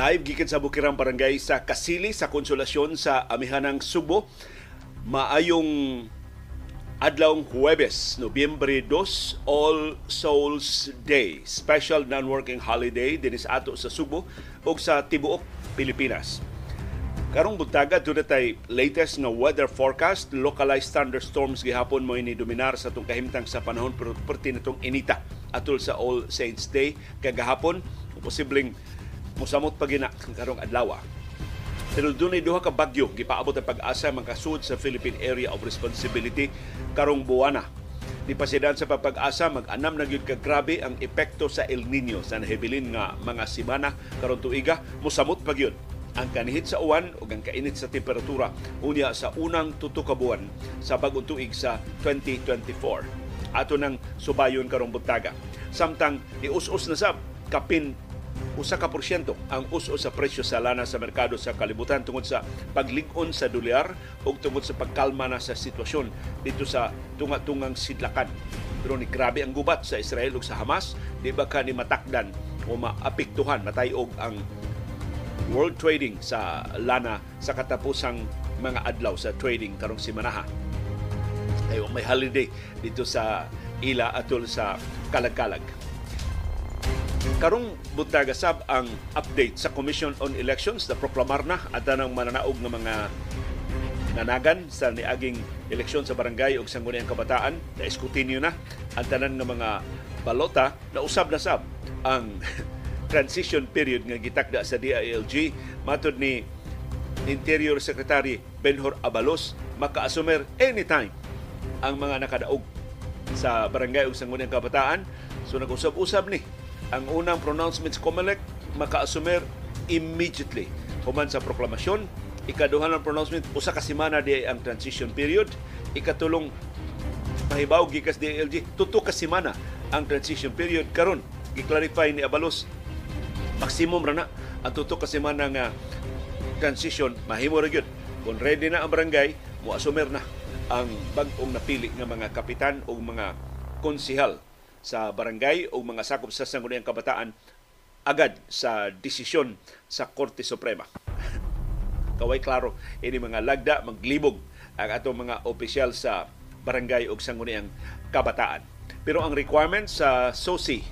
Live gikan sa Bukirang Barangay sa Kasili sa Konsolasyon sa Amihanang Subo. Maayong adlawng Huwebes, Nobyembre 2, All Souls Day. Special non-working holiday dinis ato sa Subo ug sa tibuok Pilipinas. Karong buntaga doon tay latest nga weather forecast, localized thunderstorms gihapon mo ini dominar sa itong kahimtang sa panahon pero perti nitong inita atol sa All Saints Day kagahapon posibleng musamot pa gina karong adlaw. Pero doon ay duha ka bagyo gipaabot ang pag-asa makasud sa Philippine Area of Responsibility karong buwana. Di pasidan sa pag-asa mag-anam na gyud ka grabe ang epekto sa El Nino sa nahibilin nga mga simana karon tuiga musamot pa gyud ang kanihit sa uwan o ang kainit sa temperatura unya sa unang tuto ka buwan sa bagong tuig sa 2024. Ato nang subayon karong buntaga. Samtang ius-us na sab kapin usa ka porsyento ang us-us sa presyo sa lana sa merkado sa kalibutan tungod sa paglig-on sa dolyar ug tungod sa pagkalma na sa sitwasyon dito sa tunga-tungang sidlakan. Pero ni grabe ang gubat sa Israel ug sa Hamas, di ba ka ni matakdan o maapektuhan, matayog ang world trading sa lana sa katapusang mga adlaw sa trading karong simanaha. Kayo may holiday dito sa ila atol sa kalagkalag. Karong buntaga sab ang update sa Commission on Elections. Na proklamar na at ng mananaog ng mga nanagan sa niaging eleksyon sa barangay ug sangguniang kabataan. Na eskutinyo na ang tanan ng mga balota. Na usab na sab ang transition period nga gitakda sa DILG matud ni Interior Secretary Benhor Abalos makaasumer anytime ang mga nakadaog sa barangay ug sangguniang kabataan. So nag-usab-usab ni ang unang pronouncements COMELEC makaasumer immediately. Human sa proklamasyon ikaduha ng pronouncement usa ka semana di ang transition period. Ikatulong pahibaw gikas DLG tuto ka semana ang transition period. Karon gi-clarify ni Abalos maximum ra na ang tuto ka semana nga transition. Mahimo ra gyud. Kung ready na ang barangay mo asumer na ang bag-ong napili nga mga kapitan o mga konsihal sa barangay o mga sakop sa sangguniang kabataan agad sa desisyon sa Korte Suprema. Kaway klaro, ini mga lagda, maglibog ang atong mga opisyal sa barangay o sangguniang kabataan. Pero ang requirements sa SOSI,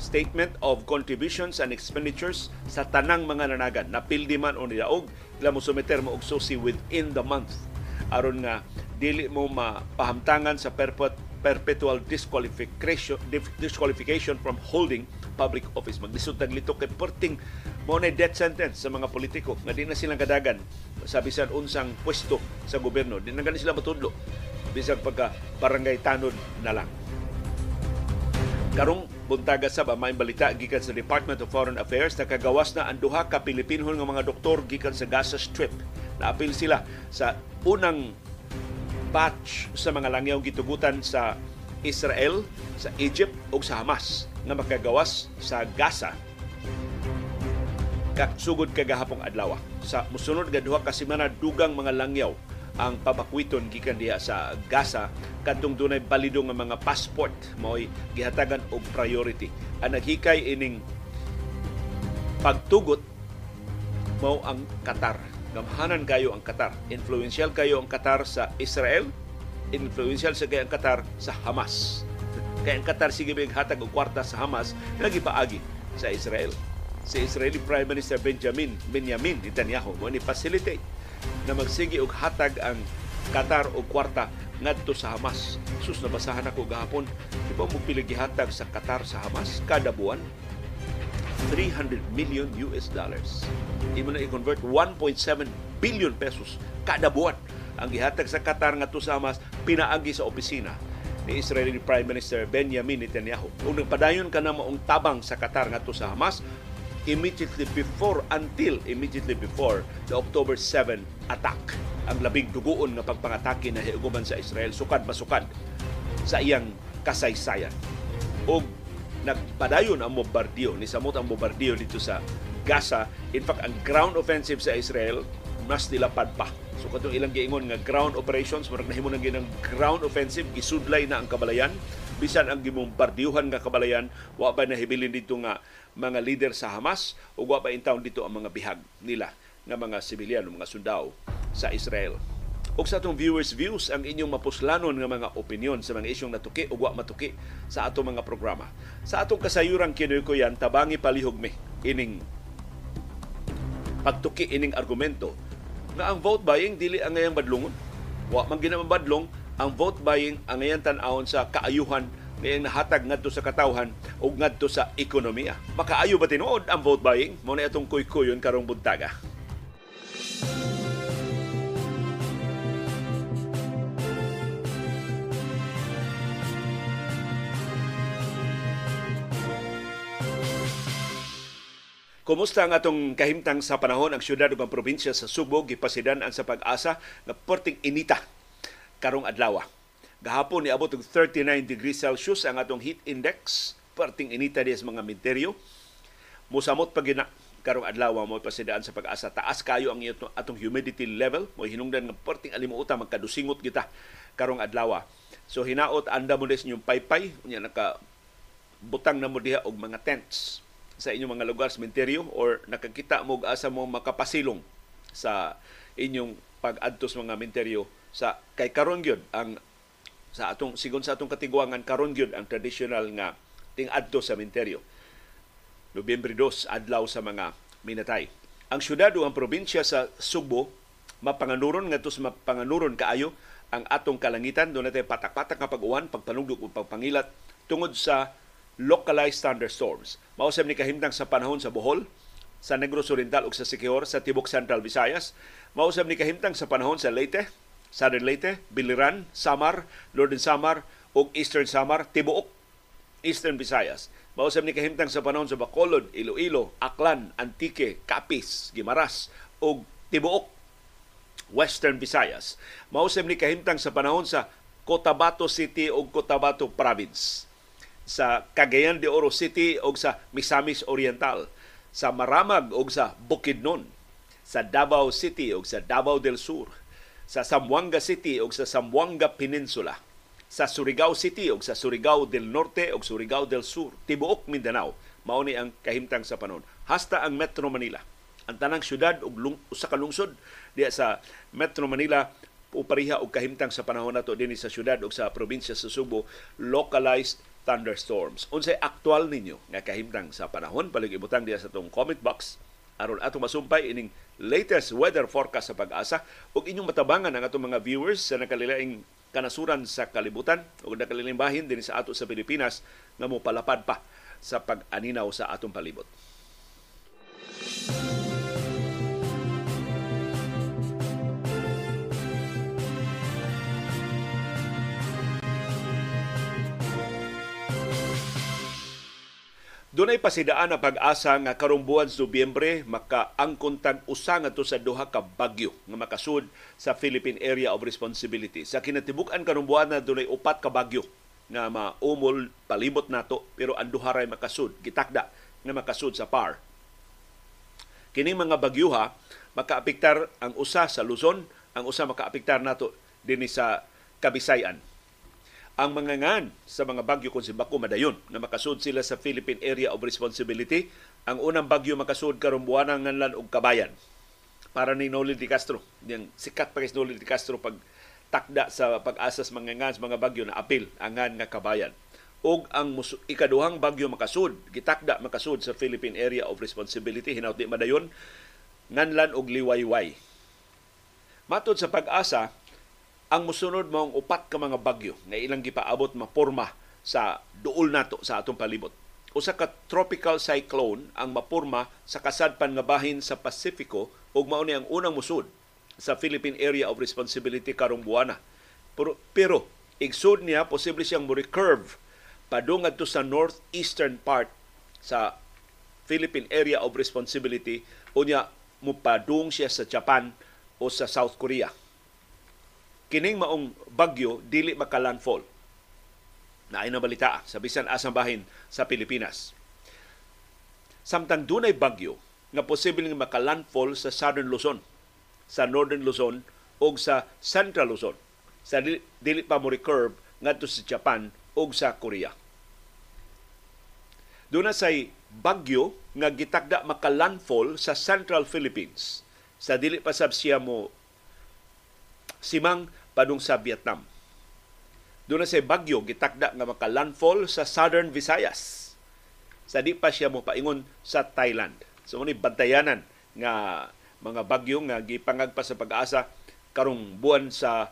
Statement of Contributions and Expenditures sa tanang mga nanagan, napildi man o nidaog, ila mo sumiter mo og SOSI within the month aron nga dili mo mapahamtangan sa perpetual disqualification disqualification from holding public office. Maglisod taglitok kay perting mo na death sentence sa mga politiko nga di na silang kadagan sa bisan unsang pwesto sa gobyerno. Di na gani sila matudlo bisag pagka barangay tanod na lang. Karong buntaga sa ba may balita gikan sa Department of Foreign Affairs nakagawas na ang duha ka Pilipinhon nga mga doktor gikan sa Gaza Strip. Naapil sila sa unang batch sa mga langyaw gitugutan sa Israel, sa Egypt ug sa Hamas nga makagawas sa Gaza sugod kagahapong adlaw. Sa musunod nga duha ka semana dugang mga langyaw ang papakwiton gikan diha sa Gaza kadtong dunay balido nga mga passport mao'y gihatagan og priority. Ang naghikay ining pagtugot mao ang Qatar. Gamhanan kayo ang Qatar. Influential kayo ang Qatar sa Israel. Influential sa kayo ang Qatar sa Hamas. Kaya ang Qatar sige hatag og kwarta sa Hamas lagi paagi sa Israel. Si Israeli Prime Minister Benjamin Benjamin Netanyahu mo ni facilitate na magsigi og hatag ang Qatar og kwarta ngadto sa Hamas. Sus nabasahan ako gahapon, di ba mo piligihatag sa Qatar sa Hamas kada buwan? 300 million US dollars. Imo na i-convert 1.7 billion pesos kada buwan ang gihatag sa Qatar ngadto sa Hamas pinaagi sa opisina ni Israeli Prime Minister Benjamin Netanyahu. Kung nagpadayon ka na maong tabang sa Qatar ngadto sa Hamas, immediately before until immediately before the October 7 attack ang labing duguon nga pagpangatake na hiuguman sa Israel sukad masukad sa iyang kasaysayan og nagpadayon ang bombardiyo. Ni samot ang bombardiyo dito sa Gaza. In fact ang ground offensive sa Israel mas nilapad pa. So katong ilang giingon nga ground operations murag nahimo na ginang ground offensive gisudlay na ang kabalayan. Bisan ang gimombardyuhan nga kabalayan wa ba nahibilin dito nga mga leader sa Hamas o wa ba intawon dito ang mga bihag nila nga mga sibilyan mga sundao sa Israel. O sa atong viewers views ang inyong mapuslanon nga mga opinion sa mga isyong natuki o wa matuki sa atong mga programa. Sa atong kasayuran kinoy ko yan tabangi palihog mi ining pagtuki ining argumento nga ang vote buying dili ang ngayang badlongon. Wa man ginamabadlong ang vote buying ang ngayang tan-awon sa kaayuhan ngayang nahatag ngadto sa katawhan o ngadto sa ekonomiya. Makaayo ba tinuod ang vote buying? Mo na itong kuy-kuyon karong buntaga. Kumusta ang atong kahimtang sa panahon ang syudad ug ang probinsya sa Subo gipasidan ang sa pag-asa nga perting inita karong adlaw. Gahapon niabot og 39 degrees Celsius ang atong heat index, perting inita diya sa mga menteryo. Musamot pa gina karong adlaw mo pasidaan sa pag-asa. Taas kayo ang atong humidity level, mo hinungdan nga perting alimuota magkadusingot kita karong adlaw. So hinaot anda mo des inyong paypay, unya naka butang na mo diha og mga tents sa inyong mga lugar, sementeryo, or nakakita mo asa mo makapasilong sa inyong pag-adtos mga menteryo sa kay karon gyud ang sa atong sigon sa atong katiguangan karon gyud ang traditional nga ting-adto sa menteryo. Nobyembre 2 adlaw sa mga minatay. Ang syudad o ang probinsya sa Subo mapanganuron ngadto sa mapanganuron kaayo ang atong kalangitan doon natin patak-patak nga pag-uwan, pagpanugdog o pagpangilat tungod sa localized thunderstorms. Mausap ni kahimtang sa panahon sa Bohol, sa Negros Oriental ug sa Siquijor sa tibok Central Visayas. Mausap ni kahimtang sa panahon sa Leyte, Southern Leyte, Biliran, Samar, Northern Samar ug Eastern Samar, tibuok Eastern Visayas. Mausap ni kahimtang sa panahon sa Bacolod, Iloilo, Aklan, Antique, Capiz, Gimaras ug tibuok Western Visayas. Mausap ni kahimtang sa panahon sa Cotabato City ug Cotabato Province sa Cagayan de Oro City o sa Misamis Oriental, sa Maramag o sa Bukidnon, sa Davao City o sa Davao del Sur, sa Zamboanga City o sa Zamboanga Peninsula, sa Surigao City o sa Surigao del Norte o Surigao del Sur, tibuok Mindanao, mao ni ang kahimtang sa panon. Hasta ang Metro Manila. Ang tanang syudad ug usa ka lungsod diya sa Metro Manila upariha og kahimtang sa panahon nato dinhi sa syudad ug sa probinsya sa Subo localized thunderstorms. Unsay aktual ninyo nga kahimtang sa panahon palig ibutang diya sa tong comment box aron ato masumpay ining latest weather forecast sa pag-asa ug inyong matabangan ang atong mga viewers sa nakalilaing kanasuran sa kalibutan ug nakalilaing bahin dinhi sa ato sa Pilipinas nga mo palapad pa sa pag-aninaw sa atong palibot. Dunay pasidaan na pag-asa nga karong buwan sa Nobyembre makaangkon tag usa ngadto sa duha ka bagyo nga makasud sa Philippine Area of Responsibility. Sa kinatibuk-an karong buwan na dunay upat ka bagyo nga maumol palibot nato pero ang duha ray makasud gitakda nga makasud sa PAR. Kini mga bagyuha makaapektar ang usa sa Luzon, ang usa makaapektar nato dinhi sa Kabisayan ang mga ngan sa mga bagyo kung si Bako Madayon na makasud sila sa Philippine Area of Responsibility. Ang unang bagyo makasud karon buwanang nganlan og kabayan para ni Noli Di Castro. Yang sikat pa kay Noli Di Castro pag takda sa pag-asas mga ngan mga bagyo na apil ang ngan nga kabayan. Og ang ikaduhang bagyo makasud, gitakda makasud sa Philippine Area of Responsibility hinawti Madayon nganlan og liwayway. Matod sa pag-asa, ang musunod mong upat ka mga bagyo nga ilang gipaabot maporma sa duol nato sa atong palibot. Usa ka tropical cyclone ang maporma sa kasadpan nga bahin sa Pasifiko ug mao ni ang unang musud sa Philippine Area of Responsibility karong buwana. Pero, pero igsud niya posible siyang mo-recurve padung adto sa northeastern part sa Philippine Area of Responsibility unya mupadung siya sa Japan o sa South Korea kining maong bagyo dili makalandfall. Na balita sa bisan asang bahin sa Pilipinas. Samtang dunay bagyo nga posibleng makalandfall sa Southern Luzon, sa Northern Luzon o sa Central Luzon. Sa dili, dili pa mo recurve ngadto sa Japan ug sa Korea. Doon say bagyo nga gitakda makalandfall sa Central Philippines sa dili pa sab siya mo simang padung sa Vietnam. Doon na say bagyo gitakda nga makalandfall sa Southern Visayas sa di pa siya mo paingon sa Thailand. So ni bantayanan nga mga bagyo nga gipangag pa sa pag-asa karong buwan sa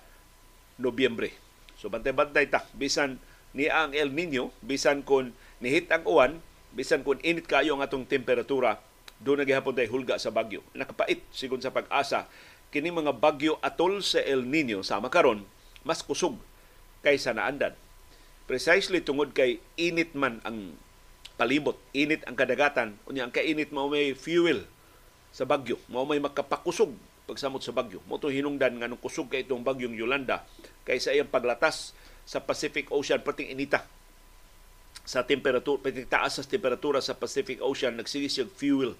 Nobyembre. So bantay-bantay ta bisan ni ang El Nino bisan kun nihit ang uwan bisan kun init kayo ang atong temperatura doon na gihapon tay hulga sa bagyo. Nakapait sigon sa pag-asa kini mga bagyo atol sa El Nino sama karon mas kusog kaysa naandan. Precisely tungod kay init man ang palibot, init ang kadagatan, unya ang kainit mao may fuel sa bagyo, mao may makapakusog pagsamot sa bagyo. Mo to hinungdan nga nung kusog kay itong bagyong Yolanda kaysa iyang paglatas sa Pacific Ocean pating inita sa temperatura, pating taas sa temperatura sa Pacific Ocean nagsige siya fuel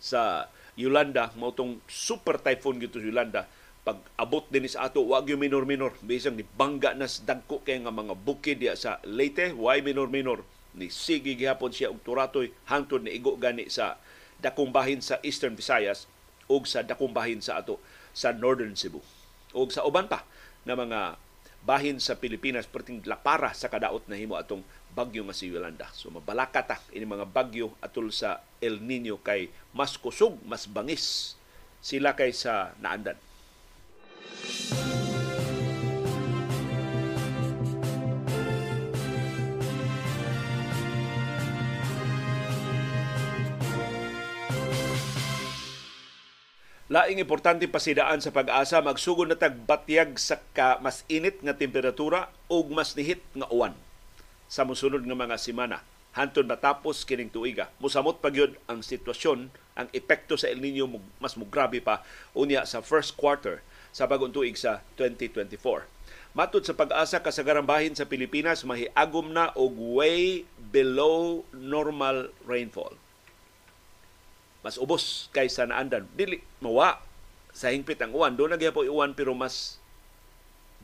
sa Yolanda mao tong super typhoon gito Yolanda. Pag abot din sa ato wag yung minor minor bisang ni bangga nas dagko kay nga mga bukid diya sa Leyte. Why minor minor ni sige gihapon siya og turatoy hangtod ni igo gani sa dakong sa Eastern Visayas ug sa dakong sa ato sa Northern Cebu. Ug sa uban pa na mga bahin sa Pilipinas perting lapara sa kadaot na himo atong bagyo nga si Yolanda. So mabalaka ta ini mga bagyo atol sa El Nino kay mas kusog, mas bangis sila kay sa naandan. Laing importante pasidaan sa pag-asa magsugod na tagbatyag sa ka mas init nga temperatura ug mas nihit nga uwan sa mosunod nga mga semana hantud matapos kining tuiga. Musamot pa gyud ang sitwasyon, ang epekto sa El Nino mas mugrabe pa unya sa first quarter sa bagong tuig sa 2024. Matod sa pag-asa kasagaran bahin sa Pilipinas mahiagom na og way below normal rainfall mas ubos kaysa naandan. Dili mawa sa hingpit ang uwan. Doon nagyapo uwan pero mas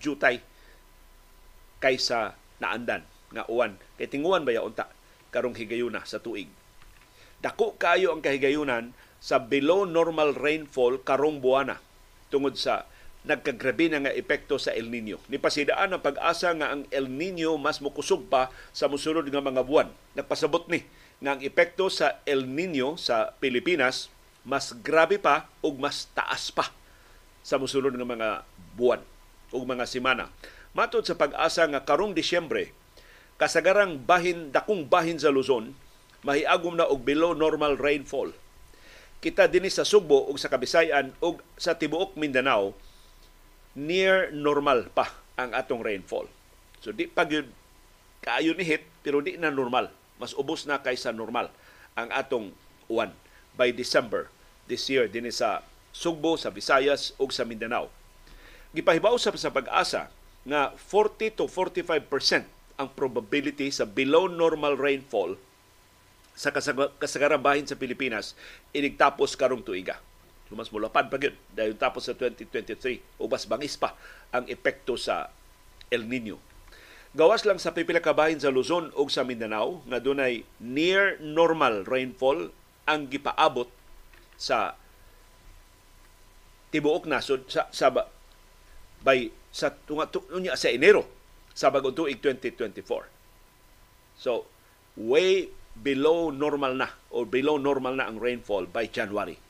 jutay kaysa naandan nga uwan. Kay tinguan ba unta karong higayuna sa tuig. Dako kayo ang kahigayunan sa below normal rainfall karong buwana tungod sa nagkagrabe na nga epekto sa El Nino. Nipasidaan ang pag-asa nga ang El Nino mas mukusog pa sa musunod nga mga buwan. Nagpasabot ni nga ang epekto sa El Nino sa Pilipinas mas grabe pa ug mas taas pa sa musulod nga mga buwan ug mga semana. Matod sa pag-asa nga karong Disyembre, kasagarang bahin dakong bahin sa Luzon mahiagom na og below normal rainfall. Kita dinhi sa Sugbo ug sa Kabisayan ug sa tibuok Mindanao near normal pa ang atong rainfall. So di pa gyud kaayo ni hit pero di na normal mas ubos na kaysa normal ang atong uwan by December this year dinhi sa Sugbo, sa Visayas ug sa Mindanao. Gipahibaw sa pag-asa nga 40 to 45% ang probability sa below normal rainfall sa kasagaran bahin sa Pilipinas inigtapos karong tuiga. Mas mulapad pa gyud dahil tapos sa 2023 o mas bangis pa ang epekto sa El Nino Gawas lang sa pipila ka bahin sa Luzon ug sa Mindanao nga dunay near normal rainfall ang gipaabot sa tibuok nasod sa, sa by sa tunga tunya sa Enero sa bagong tuig 2024. So, way below normal na or below normal na ang rainfall by January.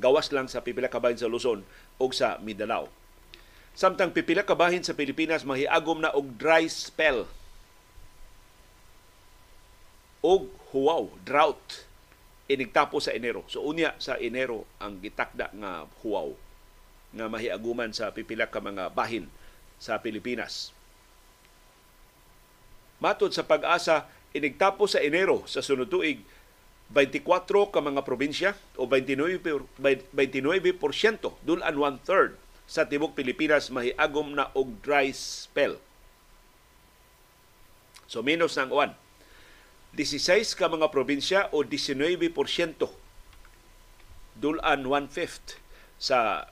Gawas lang sa pipila ka bahin sa Luzon ug sa Mindanao. Samtang pipila ka bahin sa Pilipinas mahiagom na og dry spell. Og huwaw, drought inigtapo sa Enero. So unya sa Enero ang gitakda nga huwaw nga mahiaguman sa pipila ka mga bahin sa Pilipinas. Matod sa pag-asa, inigtapo sa Enero sa sunod tuig 24 ka mga probinsya o 29 29% dulan one third sa tibok Pilipinas mahiagom na og dry spell. So minus ng uwan. 16 ka mga probinsya o 19% dulan one-fifth sa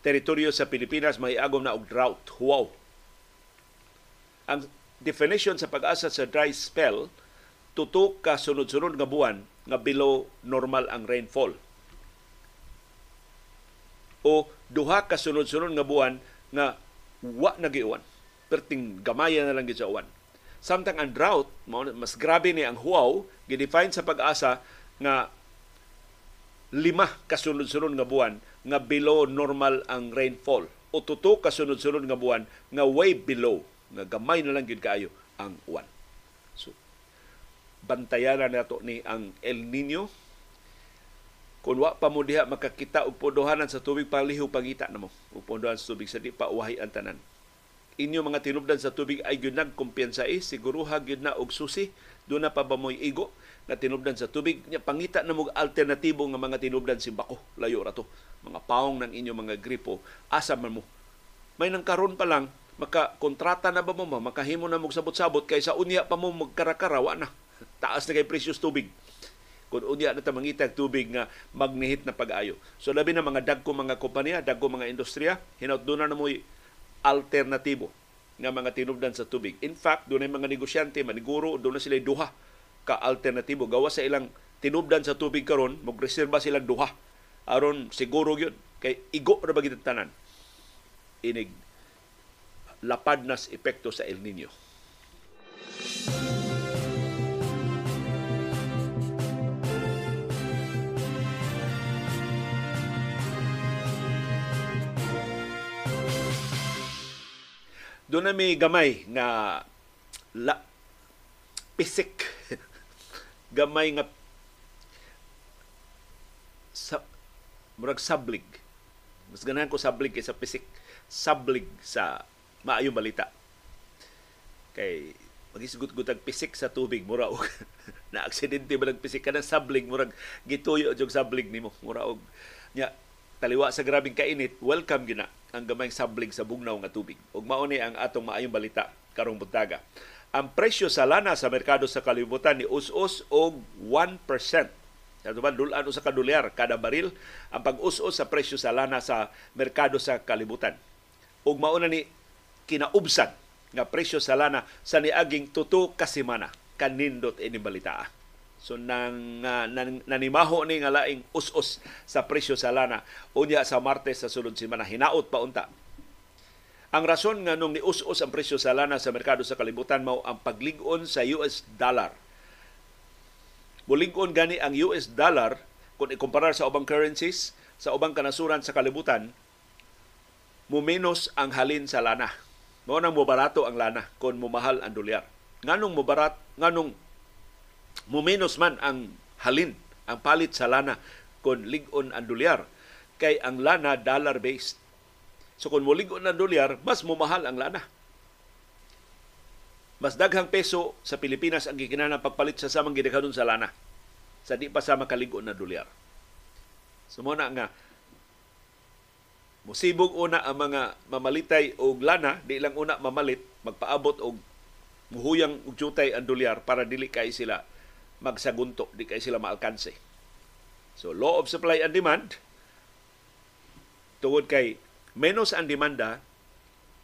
teritoryo sa Pilipinas mahiagom na og drought, huwaw. Ang definition sa pag-asa sa dry spell tuto ka sunod-sunod nga buwan nga below normal ang rainfall. O duha ka sunod-sunod nga buwan nga wa nagiuwan perting gamaya na lang gid sa uwan. Samtang ang drought mas grabe ni ang huaw gidefine sa pag-asa nga lima kasunod-sunod nga buwan nga below normal ang rainfall. O tuto kasunod-sunod nga buwan nga way below nga gamay na lang gyud kaayo ang uwan so bantayanan nato ni ang El Nino. Kung wa pa mo diha makakita og podohanan sa tubig paliho pangita namo og podohan sa tubig sa di pa uwahi ang tanan. Inyo mga tinubdan sa tubig ay gyud nagkumpiyansa eh siguro gyud na og susi. Do na pa ba mo'y igo na tinubdan sa tubig? Nya pangita na mo alternatibo nga mga tinubdan si bako layo ra to. Mga paong ng inyo mga gripo asa man mo? May nang karon pa lang maka kontrata na ba mo makahimo na mo sabot-sabot kaysa unya pa mo magkarakara wa na. Taas na kay presyo tubig. Kung unya na ta mangitag tubig nga magnihit na pag-ayo. So labi na mga dagko mga kompanya dagko mga industriya hinaut do na mo alternatibo nga mga tinubdan sa tubig. In fact doon mga negosyante maniguro doon na sila duha ka alternatibo. Gawa sa ilang tinubdan sa tubig karon magreserba silang duha. Aron siguro gyud kay igo ra ba tanan inig lapad nas epekto sa El Nino. Doon na may gamay nga la, pisik. Gamay nga sa murag sablig. Mas ganahan ko sablig kaysa pisik. Sablig sa maayong balita. Kay magisgut-gutag pisik sa tubig mura og na aksidente ba nagpisik ka ng sablig murag gituyo og sablig nimo mura og nya taliwa sa grabing kainit welcome gina ang gamayng sablig sa bugnaw nga tubig ug mao ni ang atong maayong balita karong buntaga ang presyo sa lana sa merkado sa kalibutan ni us-us og 1%. Ano ba, dulan sa kadolyar kada baril ang pag-us-us sa presyo sa lana sa merkado sa kalibutan. Ug mauna ni kinaubsan nga presyo sa lana sa niaging tuto ka semana kanindot ini balita. So nang, uh, nang nanimaho ni nga laing us-us sa presyo sa lana unya sa Martes sa sulod semana hinaot pa unta. Ang rason nga nung nius-us ang presyo sa lana sa merkado sa kalibutan mao ang paglig-on sa US dollar. Mulig-on gani ang US dollar kung ikumparar sa ubang currencies sa ubang kanasuran sa kalibutan, mumenos ang halin sa lana mao nang mobarato ang lana kon mumahal ang dolyar. Nganong mobarat, nganong mumenos man ang halin, ang palit sa lana kon ligon ang dolyar kay ang lana dollar based. So kung muligon ang dolyar, mas mumahal ang lana. Mas daghang peso sa Pilipinas ang gikinahanglan pagpalit sa samang gidaghanon sa lana sa di pa sa makaligon na dolyar. So, nga Musibog una ang mga mamalitay og lana, di lang una mamalit, magpaabot og muhuyang og jutay ang dolyar para dili kay sila magsagunto, di kay sila maalkanse. So law of supply and demand tungod kay menos ang demanda,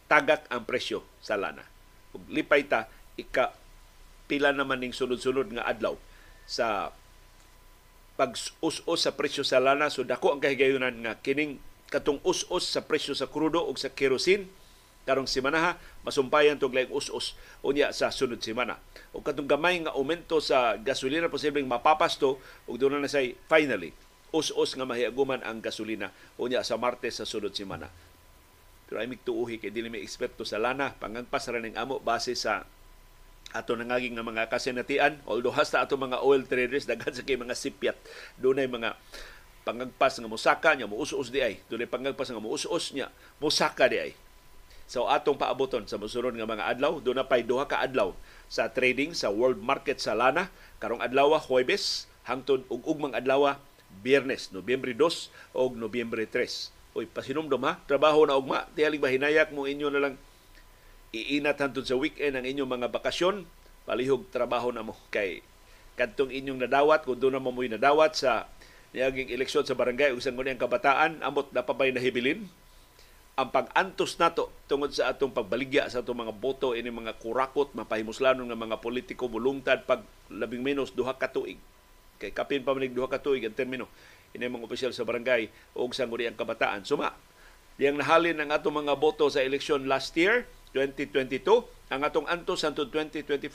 tagak ang presyo sa lana. Ug lipay ta ika pila naman ning sunod-sunod nga adlaw sa pag-us-us sa presyo sa lana so dako ang kahigayunan nga kining katong us-us sa presyo sa krudo o sa kerosene karong semana masumpayan tog laing us-us unya sa sunod semana. O katong gamay nga aumento sa gasolina posibleng mapapasto ug doon na say finally us-us nga mahiaguman ang gasolina unya sa Martes sa sunod semana. Pero ay migtuuhi kay dili may eksperto sa lana pangagpas ra ning amo base sa ato nangaging nga mga kasinatian although hasta ato mga oil traders daghan sa kay mga sipyat. Dunay mga pangagpas nga musaka niya muus-us di ay. Dunay pangagpas nga muus-us niya musaka di ay. So atong paaboton sa mosunod nga mga adlaw do na pay duha ka adlaw sa trading sa world market sa lana. Karong adlaw Huwebes hangtod ug ugmang adlaw Biyernes Nobyembre 2 o Nobyembre 3 oy pasinumdom ha? Trabaho na ugma tiyalig ba hinayak mo inyo na lang iinat hantod sa weekend ang inyong mga bakasyon? Palihog trabaho na mo. Kay kadtong inyong nadawat kung doon na mo nadawat sa niaging eleksyon sa barangay ug sang ang kabataan amot na pa nahibilin. Ang pag-antos nato tungod sa atong pagbaligya sa atong mga boto ini mga kurakot mapahimuslanon nga mga politiko bulungtad pag labing menos duha ka tuig. Kay kapin pa manig duha ka tuig ang termino. Ini mga opisyal sa barangay ug sangguniang kabataan. Suma diyang nahalin ang atong mga boto sa eleksyon last year 2022 ang atong antos hangtod 2025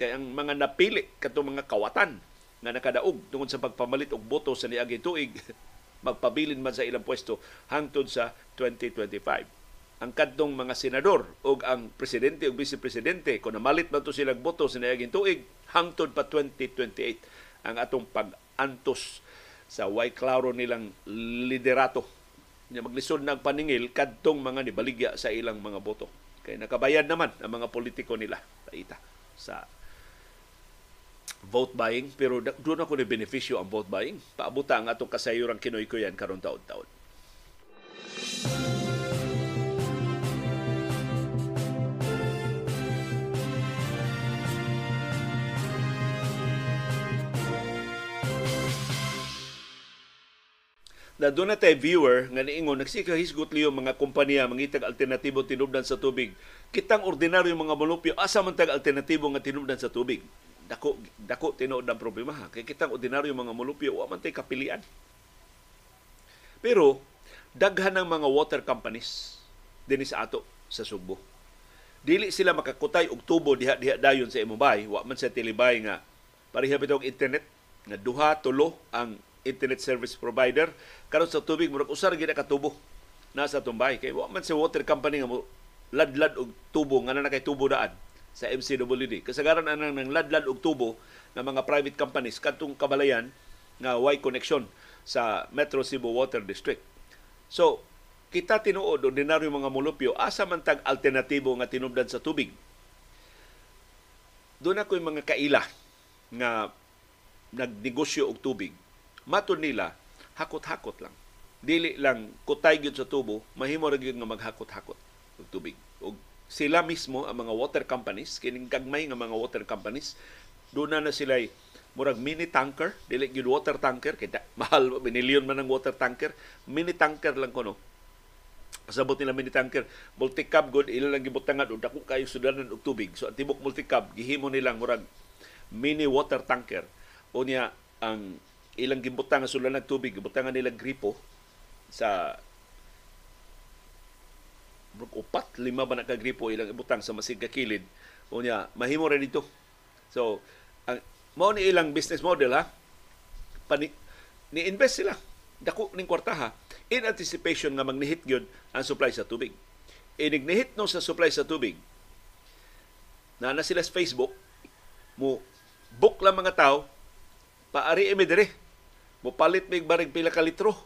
kay ang mga napili katong mga kawatan nga nakadaog tungod sa pagpamalit og boto sa niagi tuig magpabilin man sa ilang pwesto hangtod sa 2025. Ang kadtong mga senador o ang presidente o vice-presidente, kung namalit man to silang boto sa nayaging tuig, hangtod pa 2028 ang atong pag-antos sa way klaro nilang liderato nga maglisod ng paningil kadtong mga nibaligya sa ilang mga boto. Kay nakabayad naman ang mga politiko nila taita sa vote buying pero doon ako ni benepisyo ang vote buying. Paabuta ang atong kasayuran kinoy ko yan karon taon-taon. na doon na viewer nga niingon nagsikahisgot liyo mga kompanya mangitag alternatibo tinubdan sa tubig kitang ordinaryo mga molupyo asa man tag alternatibo nga tinubdan sa tubig dako dako tinuod ang problema ha? Kay kitang ordinaryo mga molupyo wa man tay kapilian. Pero daghan ng mga water companies dinhi sa ato sa Sugbo dili sila makakutay og tubo diha diha dayon sa imong bay wa man sa tilibay nga pareha bitog internet. Nga duha tulo ang internet service provider. Karon sa tubig murag usar gid ka tubo. Nasa tumbay kay wa man sa water company nga ladlad og tubo nga na kay tubo daan sa MCWD. Kasagaran anang ng ladlad og tubo ng mga private companies kadtong kabalayan nga way connection sa Metro Cebu Water District. So, kita tinuod ordinaryo mga mulupyo asa man tag alternatibo nga tinubdan sa tubig. Doon ako yung mga kaila nga nagnegosyo og tubig. Mato nila hakot-hakot lang. Dili lang kutay gyud sa tubo, mahimo ra gyud nga maghakot-hakot og tubig. Sila mismo ang mga water companies kining gagmay nga mga water companies. Doon na, sila murag mini tanker dili gyud water tanker kay mahal binilyon man ang water tanker. Mini tanker lang kuno. Kasabot nila mini tanker. Multi-cab good ila lang gibutangan og dako kayo sudanan og tubig. So ang tibok multi-cab gihimo nilang murag mini water tanker. Unya ang ilang gibutang nga sudanan tubig gibutangan nila gripo sa upat lima ba nakagripo ilang ibutang sa masig kilid unya mahimo ra dito so ang mao ni ilang business model ha? Pani, ni invest sila. Dako ning kwarta ha? In anticipation nga magnihit gyud ang supply sa tubig. Inignihit no sa supply sa tubig na na sila sa Facebook mo book lang mga tao paari imi dire mo palit mig barig pila ka litro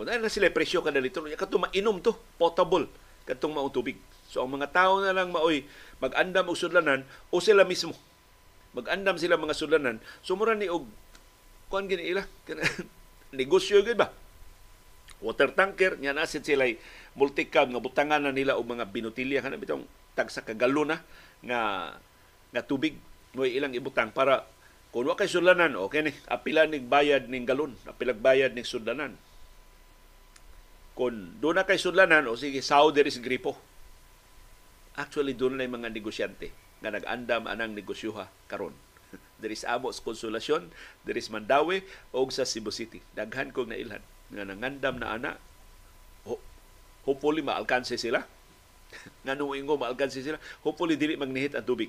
mo na sila presyo kada litro kadto mainom to potable katong maong. So ang mga tao na lang maoy mag-andam og sudlanan o sila mismo. Mag-andam sila mga sudlanan. Sumura ni og kuan gini ila? Negosyo gid ba? Water tanker nya nasid sila multicab nga butangan na nila og mga binutilya kana bitong tagsa ka galon na nga nga tubig mo ilang ibutang para kung wa kay sudlanan okay ni? Apila ning bayad ning galon apila bayad ning sudlanan kung doon na kay sudlanan, o sige, Saudi is gripo. Actually, doon na mga negosyante nga nag-andam anang negosyoha karon. There is Amos Konsolasyon, there is Mandawi, o sa Cebu City. Daghan kong nailhan nga nangandam na ana. Hopefully, maalkanse sila. nga nung ingo, maalkanse sila. Hopefully, dili magnihit ang tubig.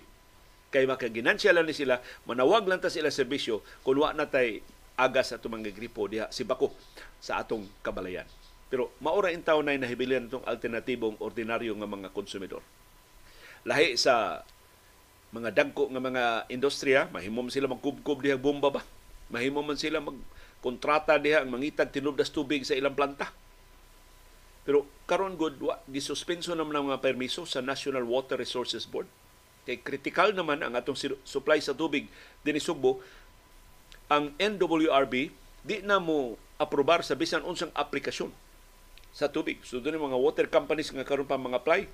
Kay makaginansya lang ni sila, manawag lang ta sila serbisyo kung wa na tay agas at mga gripo diha si Bako sa atong kabalayan. Pero maura in taon na nahibilian itong alternatibong ordinaryo nga mga konsumidor. Lahi sa mga dagko nga mga industriya, mahimom sila magkubkob diha bomba ba? Mahimom man sila magkontrata diha ang mangitag tinubdas tubig sa ilang planta. Pero karon good wa gisuspenso naman ang mga permiso sa National Water Resources Board. Kay critical naman ang atong supply sa tubig dinhi Sugbo. Ang NWRB di na mo aprobar sa bisan unsang aplikasyon sa tubig. So doon mga water companies nga karon pa mga apply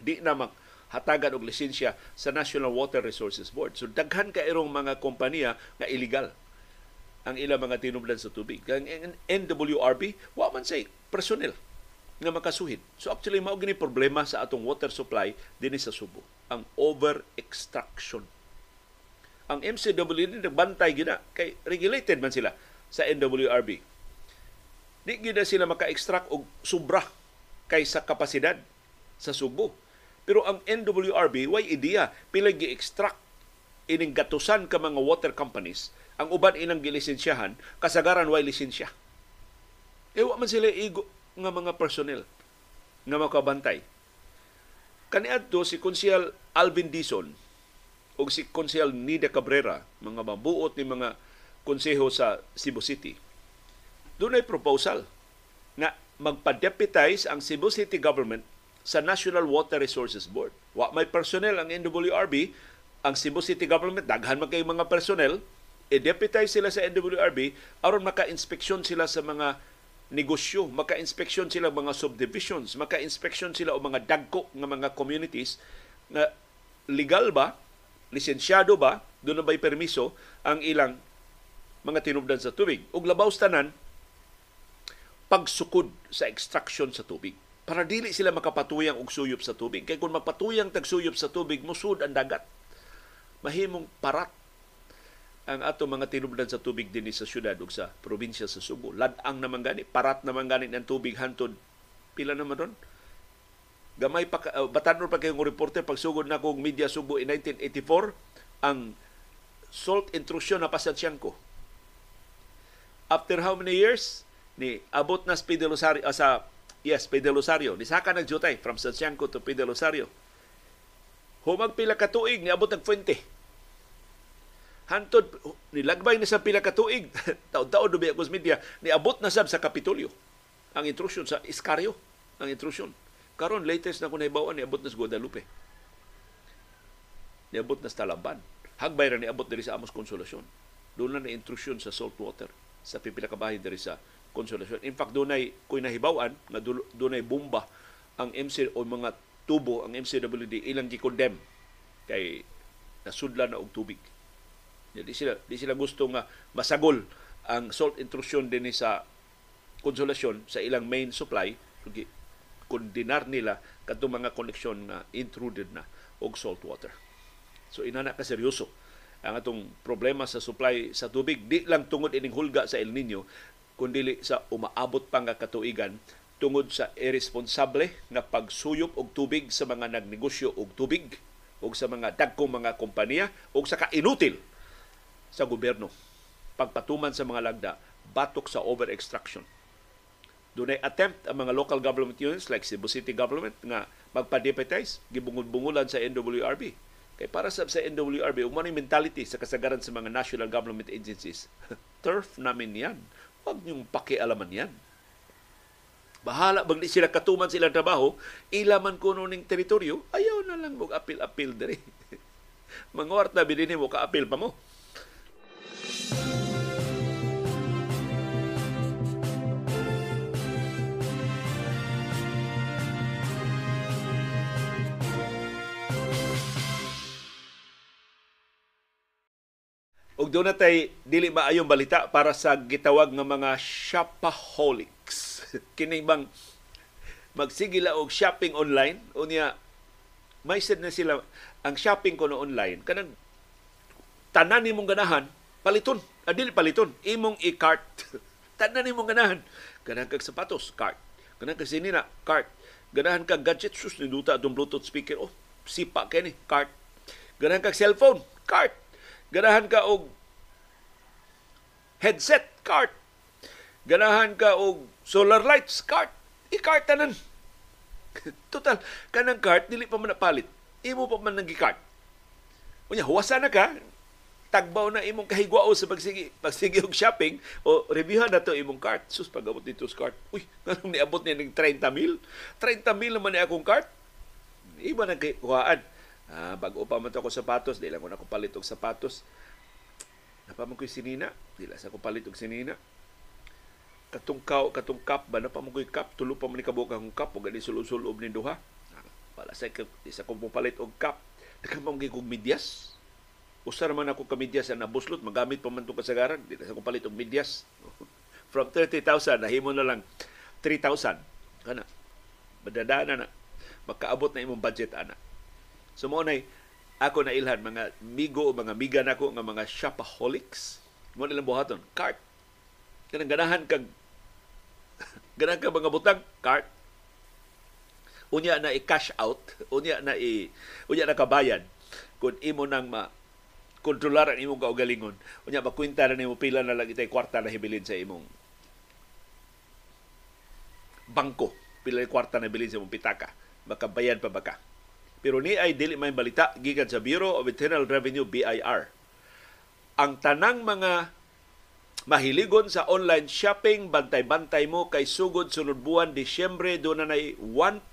di na mag hatagan og lisensya sa National Water Resources Board. So daghan ka irong mga kompanya nga illegal ang ilang mga tinubdan sa tubig. Kang NWRB, wa man say personnel nga makasuhid. So actually mao gini problema sa atong water supply dinhi sa Subo, ang over extraction. Ang MCW nagbantay gina kay regulated man sila sa NWRB. Di gina sila maka-extract og sobra kaysa kapasidad sa Subo. Pero ang NWRB, way idea, pila gi-extract ining gatusan ka mga water companies, ang uban ilang gilisensyahan, kasagaran way lisensya. Ewa man sila igo nga mga personnel nga makabantay. Kaniadto si Konsyal Alvin Dison o si Konsyal Nida Cabrera, mga mabuot ni mga konseho sa Cebu City. Doon ay proposal na magpa-deputize ang Cebu City government sa National Water Resources Board. Wa may personnel ang NWRB, ang Cebu City government daghan man kay mga personnel, i-deputize sila sa NWRB aron maka-inspeksyon sila sa mga negosyo, maka-inspeksyon sila mga subdivisions, maka-inspeksyon sila o mga dagko ng mga communities na legal ba, lisensyado ba, doon na ba'y permiso ang ilang mga tinubdan sa tubig. Ug labaw tanan, pagsukod sa extraction sa tubig para dili sila makapatuyang og suyop sa tubig. Kay kung mapatuyang tag suyop sa tubig, musud ang dagat. Mahimong parat ang ato mga tinubdan sa tubig dinhi sa syudad ug sa probinsya sa Subo. Ladang naman gani, parat naman gani ang tubig hantod pila naman ron? Gamay pa uh, batanon pa kayong reporter pagsugod na kong media Subo in 1984 ang salt intrusion na pasansyan ko. After how many years? Ni abot na sa Pidelosario uh, sa Yes, Pidelosario. Nisaka nagjutay from Santiago to Pidelosario. Humag pila ka tuig, niabot ng fuente. Hantod, nilagbay na sa pila ka tuig. Taon-taon dubi ako media, niabot na sab sa Kapitolyo. Ang intrusion sa Iscario, ang intrusion. Karon latest na ko nahibawan, niabot na sa Guadalupe. Niabot na sa Talaban. Hagbay ra niabot diri sa Amos Konsolasyon. Doon na na intrusion sa saltwater sa pipila ka bahay diri sa konsolasyon. In fact, dunay ko'y nahibawan nga dunay bomba ang MC o mga tubo ang MCWD ilang gi-condemn kay nasudlan na og tubig. Di sila di sila gusto nga masagol ang salt intrusion din sa konsolasyon sa ilang main supply kondinar nila kadto mga koneksyon na intruded na og salt water. So inana ka seryoso ang atong problema sa supply sa tubig di lang tungod ining hulga sa El Nino kundi sa umaabot pa nga katuigan tungod sa irresponsable nga pagsuyop og tubig sa mga nagnegosyo og tubig og sa mga dagkong mga kompanya og sa kainutil sa gobyerno pagpatuman sa mga lagda batok sa over-extraction. Dunay attempt ang mga local government units like Cebu City government nga magpa-deputize, gibungol-bungulan sa NWRB. Kay para sa, sa NWRB, umano mentality sa kasagaran sa mga national government agencies. Turf namin yan. Huwag niyong pakialaman yan. Bahala, bang sila katuman sila trabaho, ilaman ko ning teritoryo, ayaw na lang mong apil-apil diri. Manguart na bilhin mo, ka-apil pa mo. Ug doon natay dili ba ayong balita para sa gitawag nga mga shopaholics. Kini bang magsigila og shopping online? Unya may said na sila ang shopping ko no online kanang tanan nimong ganahan paliton. Adili paliton imong i-cart. Tanan nimong ganahan. Kanang kag sapatos cart. Kanang kag sinina cart. Ganahan kag gadget sus ni duta atong bluetooth speaker. Oh sipa kani cart. Ganahan kag cellphone cart. Ganahan ka og headset cart ganahan ka og solar lights cart i-cart tanan total kanang cart dili pa man napalit. Imo pa man nang cart unya huwasa na ka. Tagbaw na imong kahigwao sa pagsigi pagsigi og shopping. O reviewhan na to imong cart sus pagabot dito sa cart uy kanang niabot ni ning 30 mil? 30 mil naman ni akong cart iba na kuhaan Ah, bago pa man to ako sapatos, di lang ko ko palit og sapatos. Napamang ko'y sinina, di lang sa ko palit og sinina. Katong kaw, katong cup ba, napamang ko'y cup, tulo pa man ni kabuka akong cup, o gani sulod-sulob ni duha. Wala sa, di sa kong palit og cup. Nakamang kong medyas. Usa naman ako ka medyas na nabuslot, magamit pa man itong kasagaran, di sa kong palit og medyas. From 30,000, nahimo na lang 3,000. Kana, Madadana na. Makaabot na imong budget ana. So mo na ako na ilhan mga migo o mga miga nako nga mga shopaholics. Mo nilang buhaton cart. Kanang ganahan kag ganahan ka mga butang cart. Unya na i-cash out, unya na i unya na kabayad kung imo nang ma kontrolar ang imong kaugalingon. Unya makwenta na nimo pila na lang itay kwarta na hibilin sa imong bangko. Pila kwarta na hibilin sa imong pitaka. Makabayad pa baka. Pero ni ay dili may balita gikan sa Bureau of Internal Revenue BIR. Ang tanang mga mahiligon sa online shopping, bantay-bantay mo kay sugod sunod buwan Disyembre do na nay 1%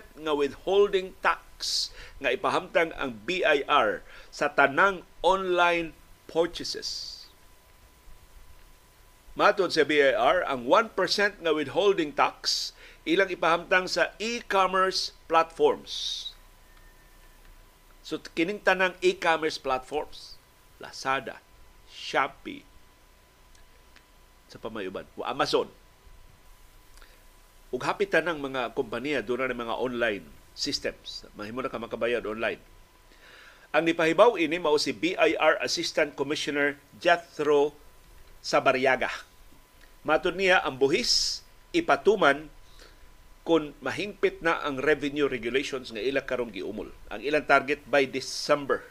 nga withholding tax nga ipahamtang ang BIR sa tanang online purchases. Matod sa BIR, ang 1% nga withholding tax ilang ipahamtang sa e-commerce platforms. So kining tanang e-commerce platforms, Lazada, Shopee, sa pamayuban, o Amazon. Ug hapit ng mga kompanya doon na mga online systems. Mahimo na ka makabayad online. Ang nipahibaw ini mao si BIR Assistant Commissioner Jethro Sabariaga. Matud niya ang buhis ipatuman kung mahingpit na ang revenue regulations nga ila karong giumol. Ang ilang target by December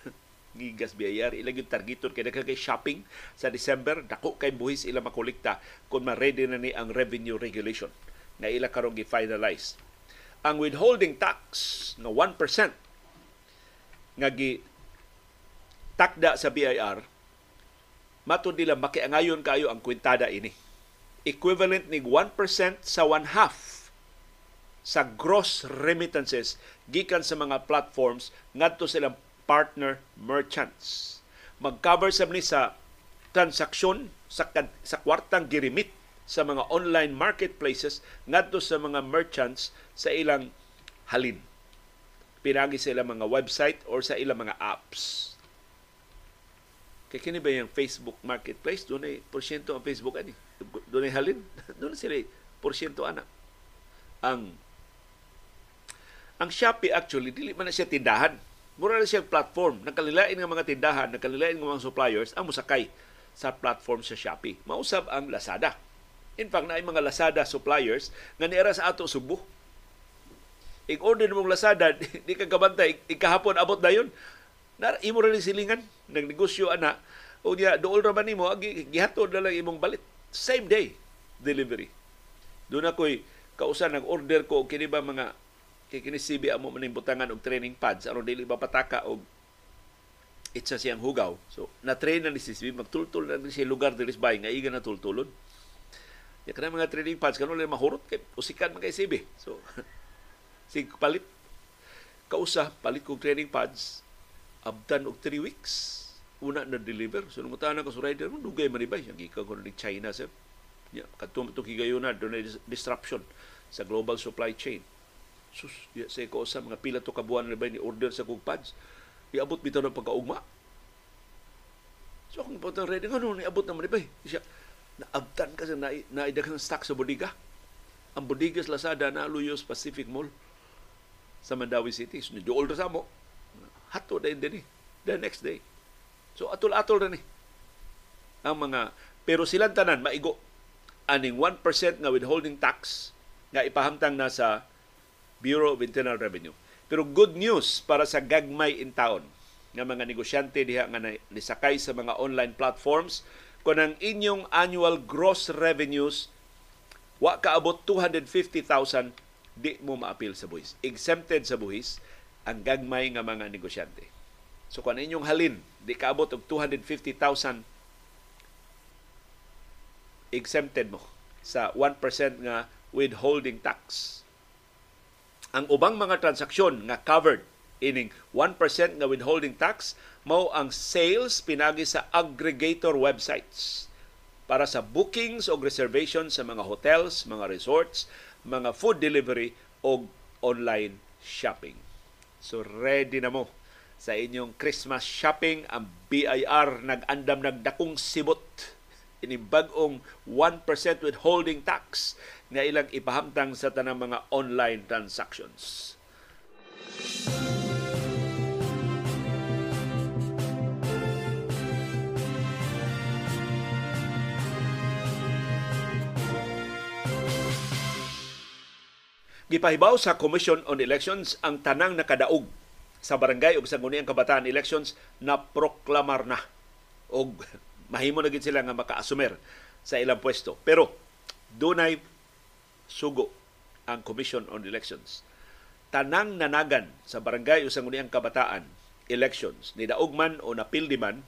gigas biyayar ilang yung targeton kay kay shopping sa December dako kay buhis ila makolekta kung ma-ready na ni ang revenue regulation na ila karong gi-finalize. Ang withholding tax nga 1% nga gi takda sa BIR matud nila makiangayon kayo ang kwentada ini. Equivalent ni 1% sa one half sa gross remittances gikan sa mga platforms ngadto silang partner merchants. Mag-cover sa ni sa transaksyon sa, sa kwartang girimit sa mga online marketplaces ngadto sa mga merchants sa ilang halin. Pinagi sa ilang mga website or sa ilang mga apps. Kaya kini ba yung Facebook Marketplace? Doon ay porsyento ang Facebook ani. Doon ay halin. Doon sila porsyento anak. Ang ang Shopee actually dili man na siya tindahan Mura na siyang platform. Nakalilain ng mga tindahan, nakalilain ng mga suppliers ang musakay sa platform sa Shopee. Mausab ang Lazada. In fact, na mga Lazada suppliers nga niara sa ato Subo. I-order mong Lazada, di ka kabantay, ikahapon abot na yun. Na, imo rin silingan, nagnegosyo ana, o niya, dool ra ba nimo, gihatod na lang imong balit. Same day delivery. Doon ako'y kausan, nag-order ko, kini ba mga kay kini CB amo maning butangan og training pads. Aron dili ba pataka og itsa siyang hugaw. So na train na ni si CB magtultul na ni siya lugar diri sa nga iga na tultulon. Ya kana mga training pads kanon lang mahurot kay usikan man kay CB. So sig palit. Kausa palit kog training pads. Abdan og 3 weeks. Una na deliver. So nung tanan ko sa rider dugay man ibay ang gikan ko ni China sir. Ya kadto to kigayuna do disruption sa global supply chain Sus, ya sa ko sa mga pila to kabuan na ni order sa kong pads. Iabot bitaw ng pagkaugma. So akong putang ready, ano, niabot naman ba? Siya, naabtan kasi na, naidagang stock sa bodega. Ang bodega sa Lazada na Luyos Pacific Mall sa Mandawi City. So, nidool sa mo. Hato na din eh. The next day. So, atol-atol na ni. Ang mga, pero silang tanan, maigo. Aning 1% nga withholding tax nga ipahamtang na sa Bureau of Internal Revenue. Pero good news para sa gagmay in town nga mga negosyante diha nga nisakay sa mga online platforms kung ang inyong annual gross revenues wa kaabot 250,000 di mo maapil sa buhis. Exempted sa buhis ang gagmay nga mga negosyante. So kung inyong halin di kaabot og 250,000 exempted mo sa 1% nga withholding tax ang ubang mga transaksyon nga covered ining 1% nga withholding tax mao ang sales pinagi sa aggregator websites para sa bookings o reservations sa mga hotels, mga resorts, mga food delivery o online shopping. So ready na mo sa inyong Christmas shopping. Ang BIR nag-andam nagdakong sibot. Ini bag-ong 1% withholding tax nga ilang ipahamtang sa tanang mga online transactions. Gipahibaw sa Commission on Elections ang tanang nakadaog sa barangay ug sa Guniang Kabataan elections na proklamar na og mahimo na gid sila nga makaasumer sa ilang pwesto. Pero dunay sugo ang Commission on Elections. Tanang nanagan sa barangay o sa Guniang Kabataan elections ni daog man o napildi man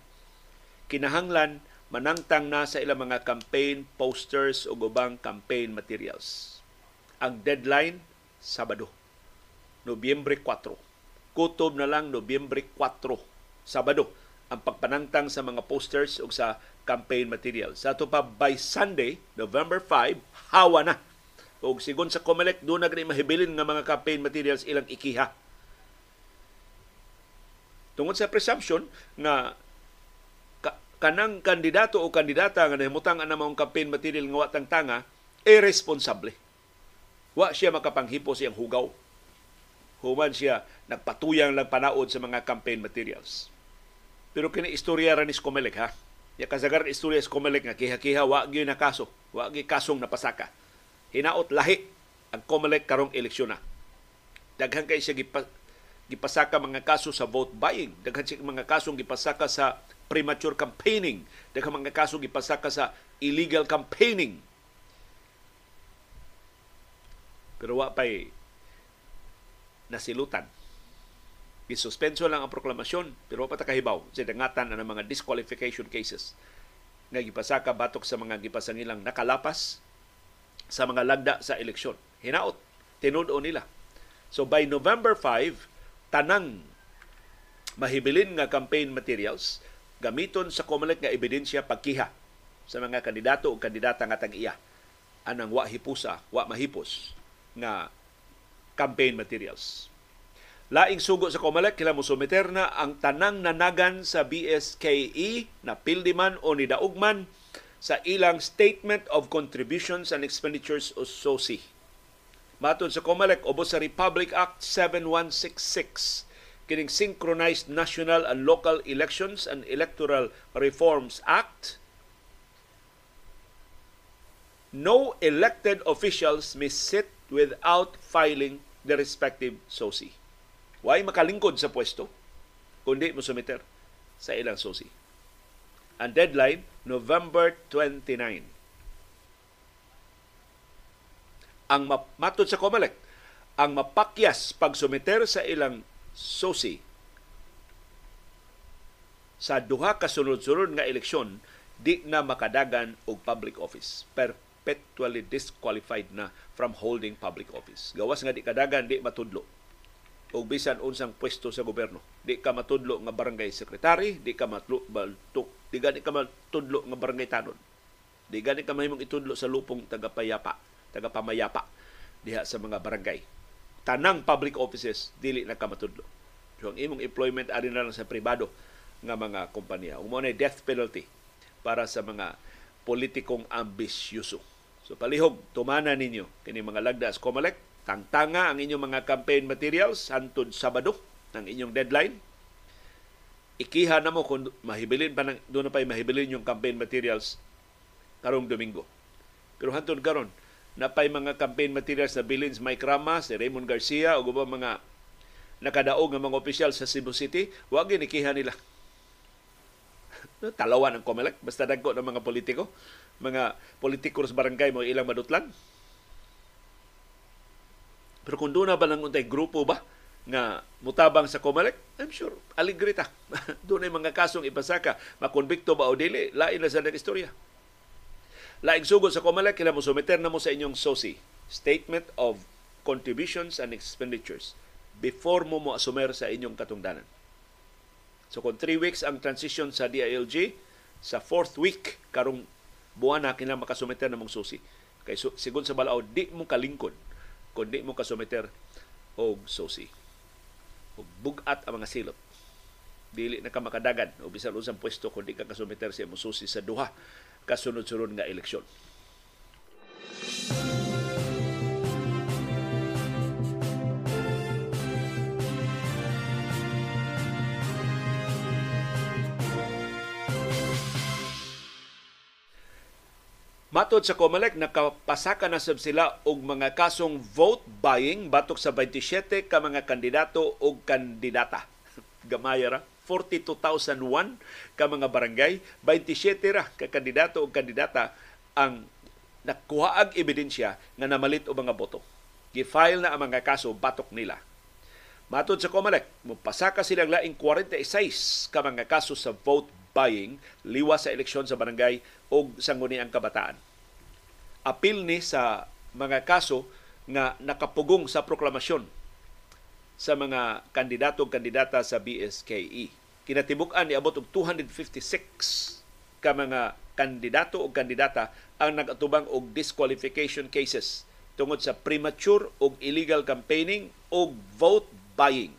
kinahanglan manangtang na sa ilang mga campaign posters o ubang campaign materials. Ang deadline Sabado, Nobyembre 4. Kutob na lang Nobyembre 4, Sabado, ang pagpanangtang sa mga posters o sa campaign materials. Sa ito pa by Sunday, November 5, hawa na. O sigon sa COMELEC, doon na mahibilin nga mga campaign materials ilang ikiha. Tungod sa presumption nga kanang kandidato o kandidata nga nahimutang ang namang campaign material nga watang tanga, irresponsible Wa siya makapanghipo siyang hugaw. Human siya nagpatuyang lang panaod sa mga campaign materials. Pero kini istorya ra ni Skomelek ha. Ya kasagar istorya Skomelek nga kiha-kiha wa gyud na kaso, wa gyud kasong napasaka. Hinaot lahi ang Comelec karong eleksyon na. Daghan kay siya gipa, gipasaka mga kaso sa vote buying, daghan siya mga kasong gipasaka sa premature campaigning, daghan mga kaso gipasaka sa illegal campaigning. Pero wa pay nasilutan. Gisuspenso lang ang proklamasyon pero wa pa kahibaw. Sa dangatan ang mga disqualification cases nga gipasaka batok sa mga gipasangilang nakalapas sa mga lagda sa eleksyon. Hinaot, tinudo nila. So by November 5, tanang mahibilin nga campaign materials gamiton sa COMELEC nga ebidensya pagkiha sa mga kandidato o kandidata nga tag-iya anang wa hipusa, wa mahipos nga campaign materials. Laing sugo sa Comelec, kila mo sumiter na ang tanang nanagan sa BSKE na pildiman o nidaugman sa ilang Statement of Contributions and Expenditures o SOSI. Matod sa Comelec, ubos sa Republic Act 7166, kining Synchronized National and Local Elections and Electoral Reforms Act, no elected officials may sit without filing the respective SOSI. Why makalingkod sa pwesto kundi mo sumiter sa ilang SOSI. Ang deadline, November 29. Ang matod sa COMELEC, ang mapakyas pag sumiter sa ilang SOSI sa duha ka sunod-sunod nga eleksyon di na makadagan og public office. Per perpetually disqualified na from holding public office. Gawas nga di kadagan di matudlo o bisan unsang pwesto sa gobyerno. Di ka matudlo nga barangay secretary, di ka matudlo, di gani ka matudlo nga barangay tanon. Di gani ka mahimong itudlo sa lupong tagapayapa, tagapamayapa diha sa mga barangay. Tanang public offices dili na ka matudlo. So ang imong employment ari na lang sa pribado nga mga kompanya. Umo death penalty para sa mga politikong ambisyoso. So palihog, tumana ninyo kini mga lagda sa Comelec. Tangtanga ang inyong mga campaign materials hantod Sabado ng inyong deadline. Ikiha na mo kung mahibilin pa doon na pa mahibilin yung campaign materials karong Domingo. Pero hantod karon napay mga campaign materials na bilin sa Mike Rama, si Raymond Garcia o guba mga nakadaog nga mga opisyal sa Cebu City, wag ikiha nila. Talawan ang Comelec, basta dagko ng mga politiko mga politiko sa barangay mo ilang madutlan. Pero kung doon na ba lang untay grupo ba nga mutabang sa Comelec, I'm sure aligre ta. doon ay mga kasong ipasaka, makonbikto ba o dili, lain na sa istorya. Laing sugod sa Comelec, kila mo sumiter na mo sa inyong SOSI, Statement of Contributions and Expenditures, before mo mo asumer sa inyong katungdanan. So kung 3 weeks ang transition sa DILG, sa fourth week, karong buwan na kinang makasumiter na mong susi. Kay sigon sa balaw, di mo kalingkod kung di mo kasumiter og susi. Og bugat ang mga silot. Dili na ka makadagan o bisan unsang pwesto kung di ka kasumiter sa imong susi sa duha kasunod-sunod nga eleksyon. Matod sa COMELEC, nakapasaka na sab sila og mga kasong vote buying batok sa 27 ka mga kandidato o kandidata. Gamaya ra. 42,001 ka mga barangay, 27 ra ka kandidato o kandidata ang nakuhaag ebidensya nga namalit o mga boto. Gi-file na ang mga kaso batok nila. Matod sa COMELEC, mupasaka silang laing 46 ka mga kaso sa vote buying liwa sa eleksyon sa barangay o sangguniang kabataan. Apil ni sa mga kaso nga nakapugong sa proklamasyon sa mga kandidato kandidata sa BSKE. Kinatibuk-an ni abot og 256 ka mga kandidato o kandidata ang nagatubang og disqualification cases tungod sa premature o illegal campaigning o vote buying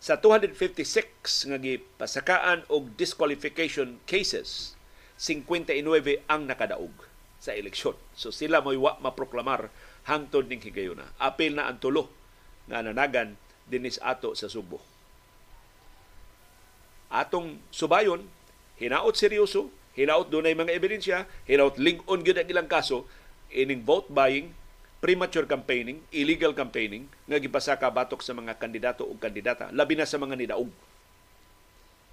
sa 256 nga gipasakaan og disqualification cases, 59 ang nakadaog sa eleksyon. So sila mo'y wa maproklamar hangtod ning higayuna. Apil na ang tulo nga nanagan dinis ato sa Subo. Atong subayon, hinaot seryoso, hinaot dunay mga ebidensya, hinaot lig-on gyud ang ilang kaso ining vote buying premature campaigning, illegal campaigning nga gipasaka batok sa mga kandidato o kandidata, labi na sa mga nidaog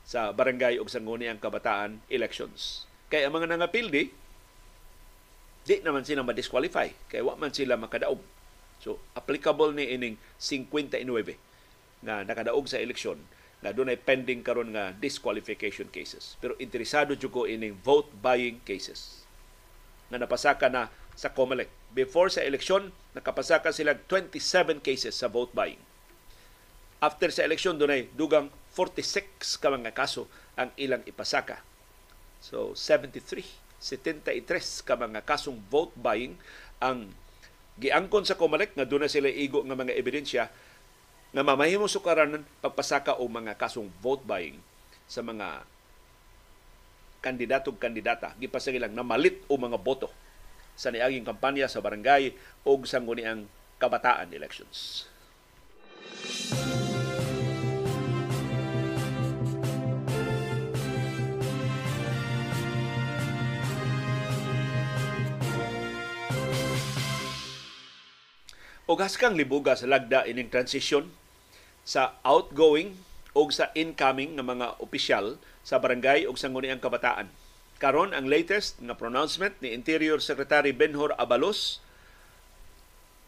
sa barangay o sangguniang kabataan elections. Kaya ang mga nangapildi, di naman sila ma-disqualify. Kaya wa man sila makadaog. So, applicable ni ining 59 nga nakadaog sa eleksyon nga doon ay pending karon nga disqualification cases. Pero interesado jud ko ining vote buying cases nga napasaka na sa COMELEC. Before sa eleksyon, nakapasaka sila 27 cases sa vote buying. After sa eleksyon, doon ay dugang 46 ka mga kaso ang ilang ipasaka. So, 73, 73 ka mga kasong vote buying ang giangkon sa COMELEC nga doon na sila igo nga mga ebidensya na mamahimo sukaranan pagpasaka o mga kasong vote buying sa mga kandidato kandidata gipasagilang namalit o mga boto sa niaging kampanya sa barangay o sa ang kabataan elections. O haskang libuga sa lagda ining transition sa outgoing o sa incoming ng mga opisyal sa barangay o sa ang kabataan Karon ang latest nga pronouncement ni Interior Secretary Benhor Abalos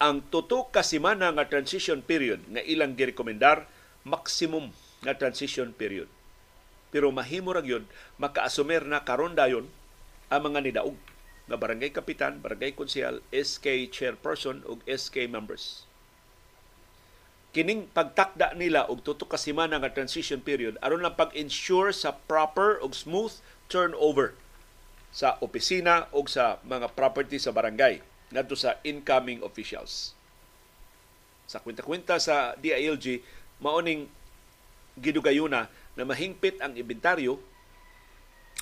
ang tuto ka semana nga transition period nga ilang girekomendar maximum nga transition period. Pero mahimo ra gyud makaasumer na karon dayon ang mga nidaog nga barangay kapitan, barangay konsehal, SK chairperson ug SK members. Kining pagtakda nila og tuto ka semana nga transition period aron lang pag-ensure sa proper ug smooth turnover sa opisina o sa mga property sa barangay ngadto sa incoming officials. Sa kwenta-kwenta sa DILG, maoning gidugayuna na mahingpit ang inventaryo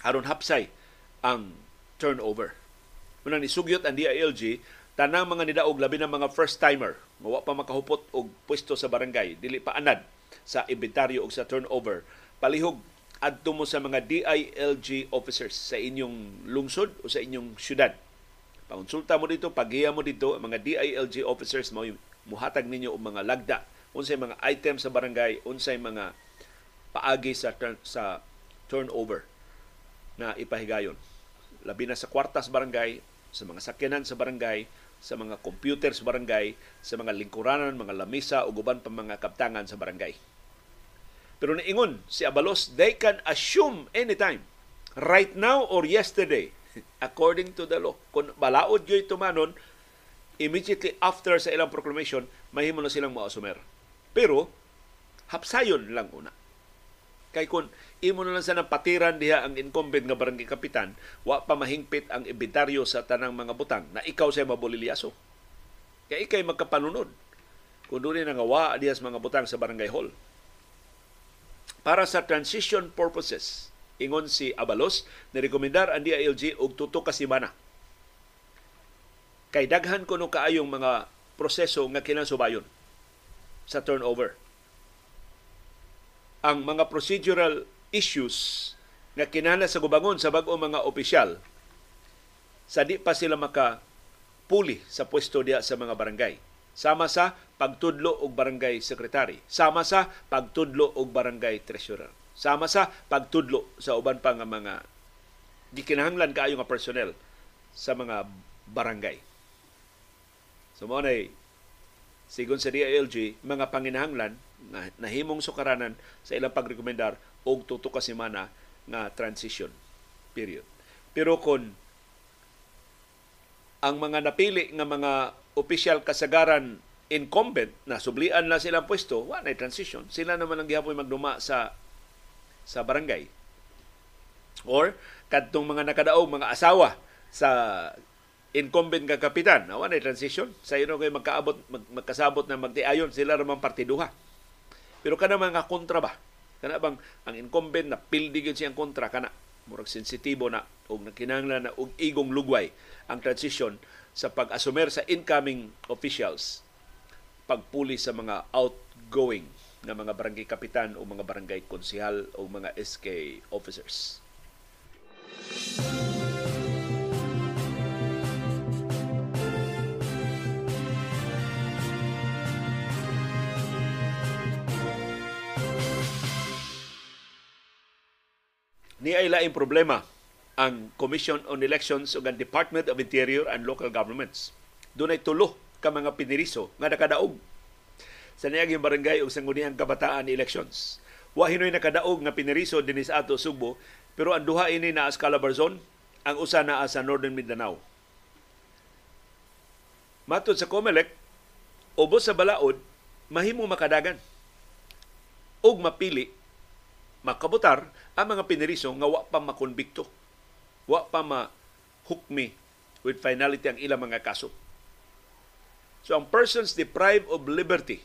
aron hapsay ang turnover. Muna ni sugyot ang DILG, tanang mga nidaog labi ng mga first timer, mawa pa makahupot og pwesto sa barangay, dili pa anad sa inventaryo o sa turnover, palihog adto mo sa mga DILG officers sa inyong lungsod o sa inyong syudad. Pakonsulta mo dito, paghiya mo dito, ang mga DILG officers mo muhatag ninyo og mga lagda, unsay mga items sa barangay, unsay mga paagi sa turn, sa turnover na ipahigayon. Labi na sa kwartas barangay, sa mga sakyanan sa barangay, sa mga computer sa barangay, sa mga lingkuranan, mga lamisa o guban pa mga kaptangan sa barangay. Pero niingon si Abalos, they can assume anytime, right now or yesterday, according to the law. Kung balaod yo'y tumanon, immediately after sa ilang proclamation, mahimo na silang maasumer. Pero, hapsayon lang una. Kay kung imo na lang sa patiran diha ang incumbent nga barangay kapitan, wa pa mahingpit ang inventaryo sa tanang mga butang na ikaw say mabolilyaso. Kaya ikay magkapanunod. Kung doon nga wa diha mga butang sa barangay hall para sa transition purposes Ingon si Abalos, nirekomendar ang DILG og tuto ka semana. Kay daghan kuno kaayong mga proseso nga kinasubayon sa turnover. Ang mga procedural issues nga kinahanglan sa gubangon sa bag-o mga opisyal sa di pa sila maka puli sa pwesto diya sa mga barangay. Sama sa pagtudlo og barangay secretary, sama sa pagtudlo og barangay treasurer, sama sa pagtudlo sa uban pa nga mga gikinahanglan kaayo nga personnel sa mga barangay. So mo na sigon sa DILG, mga panginahanglan na nahimong sukaranan sa ilang pagrekomendar og tuto ka semana nga transition period. Pero kung ang mga napili nga mga opisyal kasagaran incumbent na sublian na silang pwesto, wa na transition. Sila naman ang gihapoy magduma sa sa barangay. Or kadtong mga nakadaog mga asawa sa incumbent nga kapitan, wa na transition. Sa ino kay magkaabot mag, magkasabot na magtiayon sila ramang partiduha. Pero kana mga kontra ba? Kana bang ang incumbent na pildi gyud siyang kontra kana murag sensitibo na og nakinahanglan na og igong lugway ang transition sa pag-asumer sa incoming officials pagpuli sa mga outgoing na mga barangay kapitan o mga barangay konsihal o mga SK officers. Ni ay laing problema ang Commission on Elections ug ang Department of Interior and Local Governments. Doon ay tulo ka mga piniriso nga nakadaog sa niyaging barangay ug sangguniang kabataan elections. Wa hinoy nakadaog nga piniriso dinhi sa ato Subo, pero ang duha ini na sa Calabarzon, ang usa naa sa Northern Mindanao. Matod sa COMELEC, ubos sa balaod, mahimo makadagan ug mapili makabutar ang mga piniriso nga wa pa makonbikto wa pa ma-hukmi with finality ang ilang mga kaso. So ang persons deprived of liberty,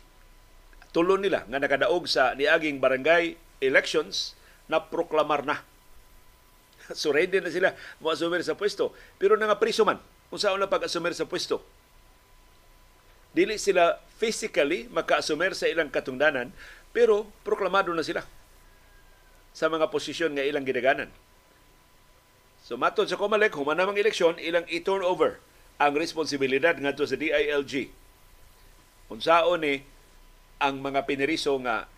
tulo nila nga nakadaog sa niaging barangay elections na proklamar na. Ready na sila mo-assumer sa pwesto. Pero nga priso man, kung saan na pag-assumer sa pwesto. Dili sila physically maka-assumer sa ilang katungdanan, pero proklamado na sila sa mga posisyon nga ilang gidaganan. So matod sa Comelec, humanamang eleksyon, ilang i-turn over ang responsibilidad ngadto sa DILG. Unsaon ni ang mga piniriso nga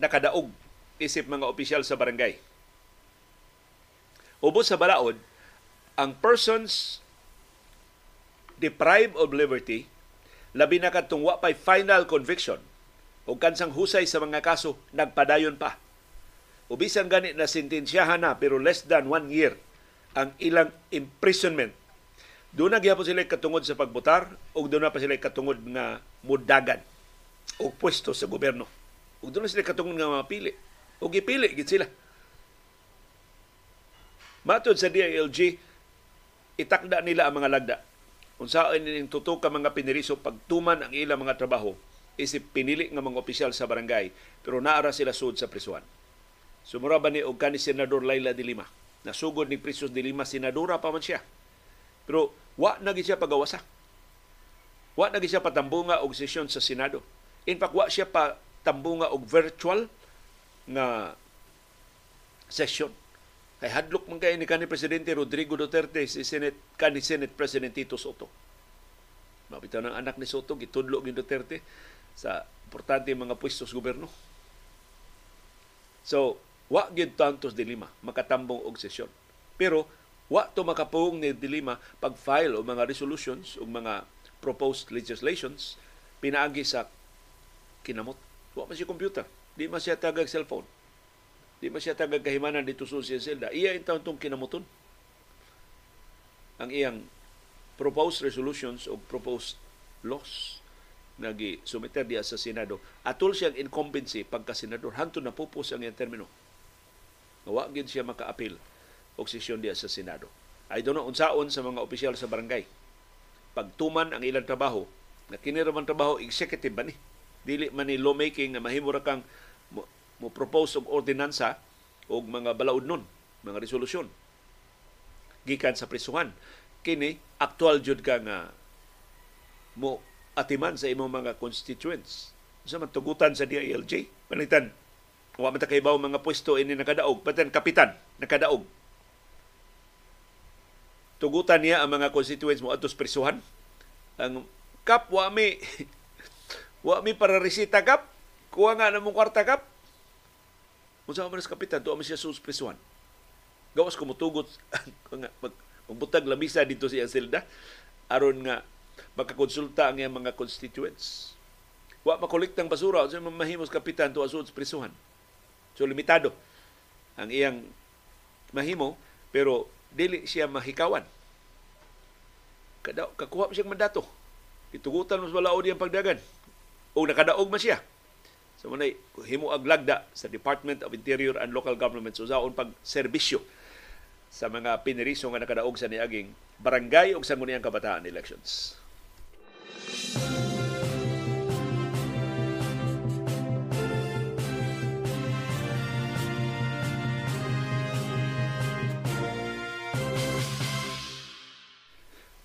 nakadaog isip mga opisyal sa barangay. Ubos sa balaod, ang persons deprived of liberty labi na kadtong wa pay final conviction o kansang husay sa mga kaso nagpadayon pa. Ubisan gani na sentensyahan na pero less than one year ang ilang imprisonment. Doon na gyapon sila katungod sa pagbotar o doon na pa sila katungod nga mudagan o pwesto sa gobyerno. O doon na sila katungod nga mapili. O gipili gid sila. Matod sa DILG, itakda nila ang mga lagda. Kung saan ning tutok ka mga piniriso pagtuman ang ilang mga trabaho, isip pinili nga mga opisyal sa barangay, pero naara sila sud sa prisuan. Sumura ba ni og kani Senador Laila de Lima? Nasugod ni Prisos de Lima, senadora pa man siya. Pero wa na siya pagawasa. Wa na siya patambunga og sesyon sa Senado. In fact, wa siya pa tambunga og virtual nga session. Kay hadlok man kay ni kanhi presidente Rodrigo Duterte si Senate kanhi Senate President Tito Soto. Mabitaw ng anak ni Soto gitudlo ni Duterte sa importante mga pwesto sa gobyerno. So, wa gyud tantos dilima makatambong og sesyon. Pero wa to makapung ni dilima pag file o mga resolutions o mga proposed legislations pinaagi sa kinamot. Wa man siya computer. Di man siya tagag cellphone. Di man siya tagag kahimanan dito sa siya selda. Iya in tong kinamoton. Ang iyang proposed resolutions o proposed laws nagi sumiter diya sa Senado atol siyang incumbency pagka senador hanto na pupos ang iyang termino Wa gid siya maka-appeal og sesyon diya sa Senado. I don't know unsaon sa mga opisyal sa barangay. Pagtuman ang ilang trabaho, na kini man trabaho executive ba ni? Dili man ni lawmaking nga mahimo ra kang mo, mo propose og ordinansa og mga balaod nun, mga resolusyon gikan sa prisuhan. Kini aktual jud ka nga mo atiman sa imong mga constituents. Sa matugutan sa DILJ, panitan wa man ta kaybaw mga pwesto ini nakadaog, patan kapitan nakadaog. Tugutan niya ang mga constituents mo atos prisuhan. Ang kap wa mi wa mi para resita kap, kuha nga na mong kwarta kap. Unsa man kapitan, tuwa man siya susprisuhan gawas ko mutugot magbutag lamisa dito sa silda aron nga makakonsulta ang iyang mga constituents. Wa makolektang basura sa mahimos kapitan to asud sa prisuhan. So limitado ang iyang mahimo pero dili siya mahikawan. Kada kakuha siya mandato. Itugutan mas balaod iyang pagdagan. O nakadaog man siya. So manay himo ag lagda sa Department of Interior and Local Government so saon pag serbisyo sa mga piniriso nga nakadaog sa niaging barangay ug sangguniang kabataan elections.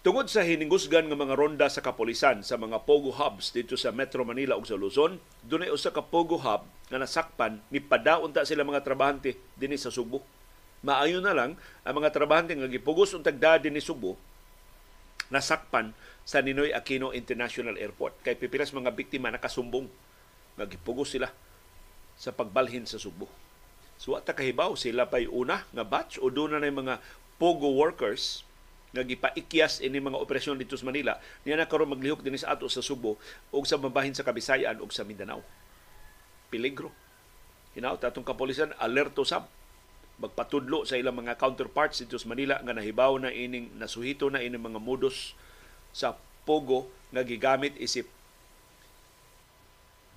Tungod sa hiningusgan nga mga ronda sa kapolisan sa mga Pogo hubs dito sa Metro Manila ug sa Luzon, dunay usa ka Pogo hub nga nasakpan ni padaon ta sila mga trabahante dinhi sa Subo Maayo na lang ang mga trabahante nga gipugos untag dadi ni Subo nasakpan sa Ninoy Aquino International Airport. Kay pipilas mga biktima nakasumbong nga sila sa pagbalhin sa Subo. So at kahibaw sila pay una nga batch o doon na mga pogo workers nga gipaikyas ini mga operasyon dito sa Manila niya na karon maglihok dinhi sa ato sa Subo ug sa mabahin sa Kabisayan ug sa Mindanao. Peligro. Hinaut atong kapolisan alerto sab magpatudlo sa ilang mga counterparts dito sa Manila nga nahibaw na ining nasuhito na ining mga modus sa pogo nga gigamit isip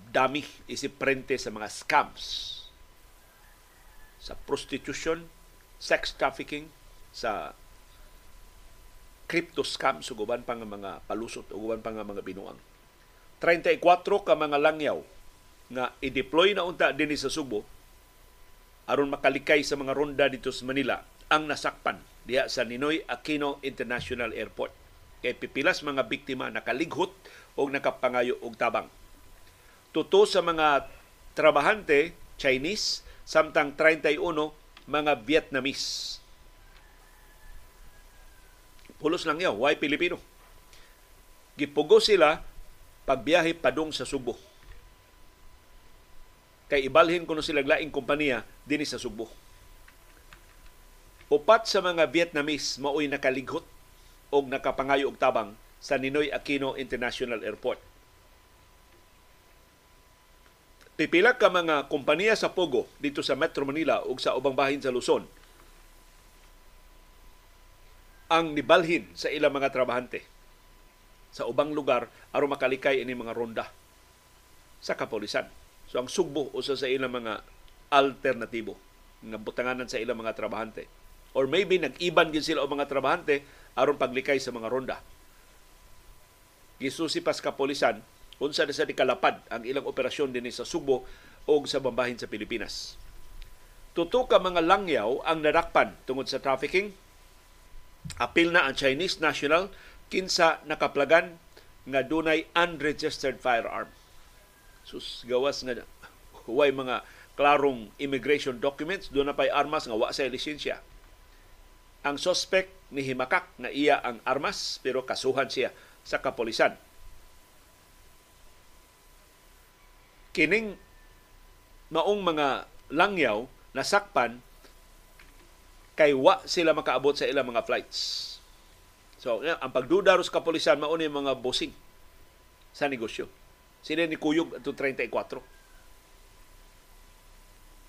dami isip prente sa mga scams sa prostitution, sex trafficking, sa crypto scams ug uban pa nga mga palusot ug uban pa nga mga binuang. 34 ka mga langyaw nga i-deploy na unta dinhi sa Subo aron makalikay sa mga ronda dito sa Manila ang nasakpan diya sa Ninoy Aquino International Airport. Kay pipilas mga biktima nakalighot o nakapangayo og tabang. Tuto sa mga trabahante Chinese samtang 31 mga Vietnamese. Pulos lang yaw, why Pilipino? Gipugo sila pagbiyahe padung sa Subo kay ibalhin kuno sila laing kompanya dinhi sa Subo. Upat sa mga Vietnamese mao'y nakalighot og nakapangayo og tabang sa Ninoy Aquino International Airport. Pipila ka mga kompanya sa Pogo dito sa Metro Manila ug sa ubang bahin sa Luzon ang nibalhin sa ilang mga trabahante sa ubang lugar aron makalikay ini mga ronda sa kapolisan. So ang Sugbo usa sa ilang mga alternatibo nga butanganan sa ilang mga trabahante. Or maybe nag-iban gid sila o mga trabahante aron paglikay sa mga ronda. Gisusi pas kapolisan unsa na sa kalapad ang ilang operasyon dinhi sa Subo o sa bambahin sa Pilipinas. Tuto ka mga langyaw ang nadakpan tungod sa trafficking. Apil na ang Chinese national kinsa nakaplagan nga dunay unregistered firearm. Sus gawas nga huway mga klarong immigration documents do na pay armas nga wa sa lisensya. Ang suspect ni himakak na iya ang armas pero kasuhan siya sa kapolisan kining maong mga langyaw nasakpan kay wa sila makaabot sa ilang mga flights. So, ang pagduda sa kapolisan mao ni mga bossing sa negosyo. Sila ni Kuyog at 34.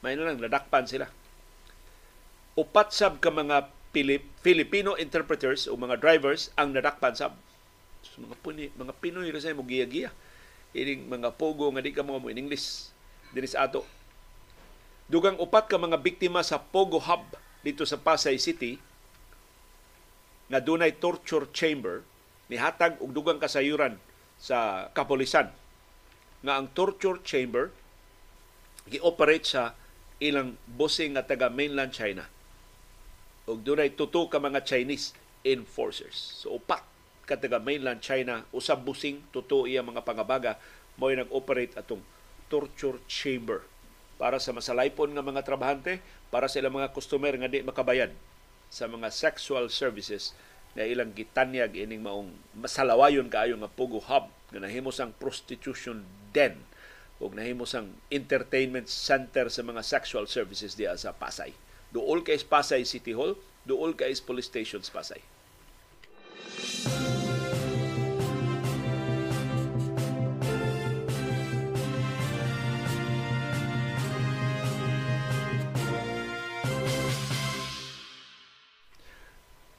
May na lang, nadakpan sila. Upat sab ka mga Pilip, Filipino interpreters o mga drivers ang nadakpan sab. So, mga, puni, mga Pinoy rin mo giya-giya. Mga pogo nga di ka mo in English. Dinis ato. Dugang upat ka mga biktima sa Pogo Hub dito sa Pasay City nga dunay torture chamber ni hatag og dugang kasayuran sa kapolisan nga ang torture chamber gi-operate sa ilang busing nga taga mainland China. Ug dunay tuto ka mga Chinese enforcers. So upat ka taga mainland China usab busing tuto iya mga pangabaga mo nag-operate atong torture chamber para sa masalaypon nga mga trabahante, para sa ilang mga customer nga di makabayad sa mga sexual services na ilang gitanyag ining maong masalawayon kaayo nga pugo hub nga nahimo sang prostitution den ug nahimo sang entertainment center sa mga sexual services diya sa Pasay. Duol kay Pasay City Hall, duol kay Police Station sa Pasay.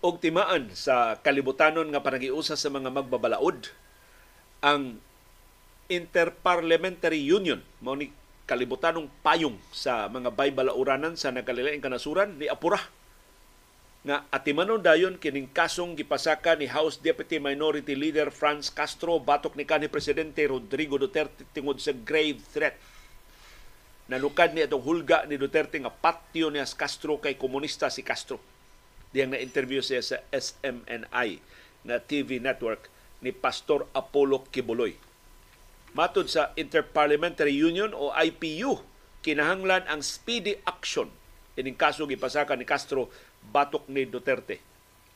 Og timaan sa kalibutanon nga panagiusa sa mga magbabalaod ang Interparliamentary Union mao ni kalibutanong payong sa mga baybalauranan sa nagkalilaing kanasuran ni apura. Nga atimanon dayon kining kasong gipasaka ni House Deputy Minority Leader Franz Castro batok ni kanhi presidente Rodrigo Duterte tungod sa grave threat. Nanukad ni atong hulga ni Duterte nga patio ni Castro kay komunista si Castro diyang na-interview siya sa SMNI na TV network ni Pastor Apollo Kibuloy. Matod sa Interparliamentary Union o IPU, kinahanglan ang speedy action ining kaso gipasaka ni Castro batok ni Duterte.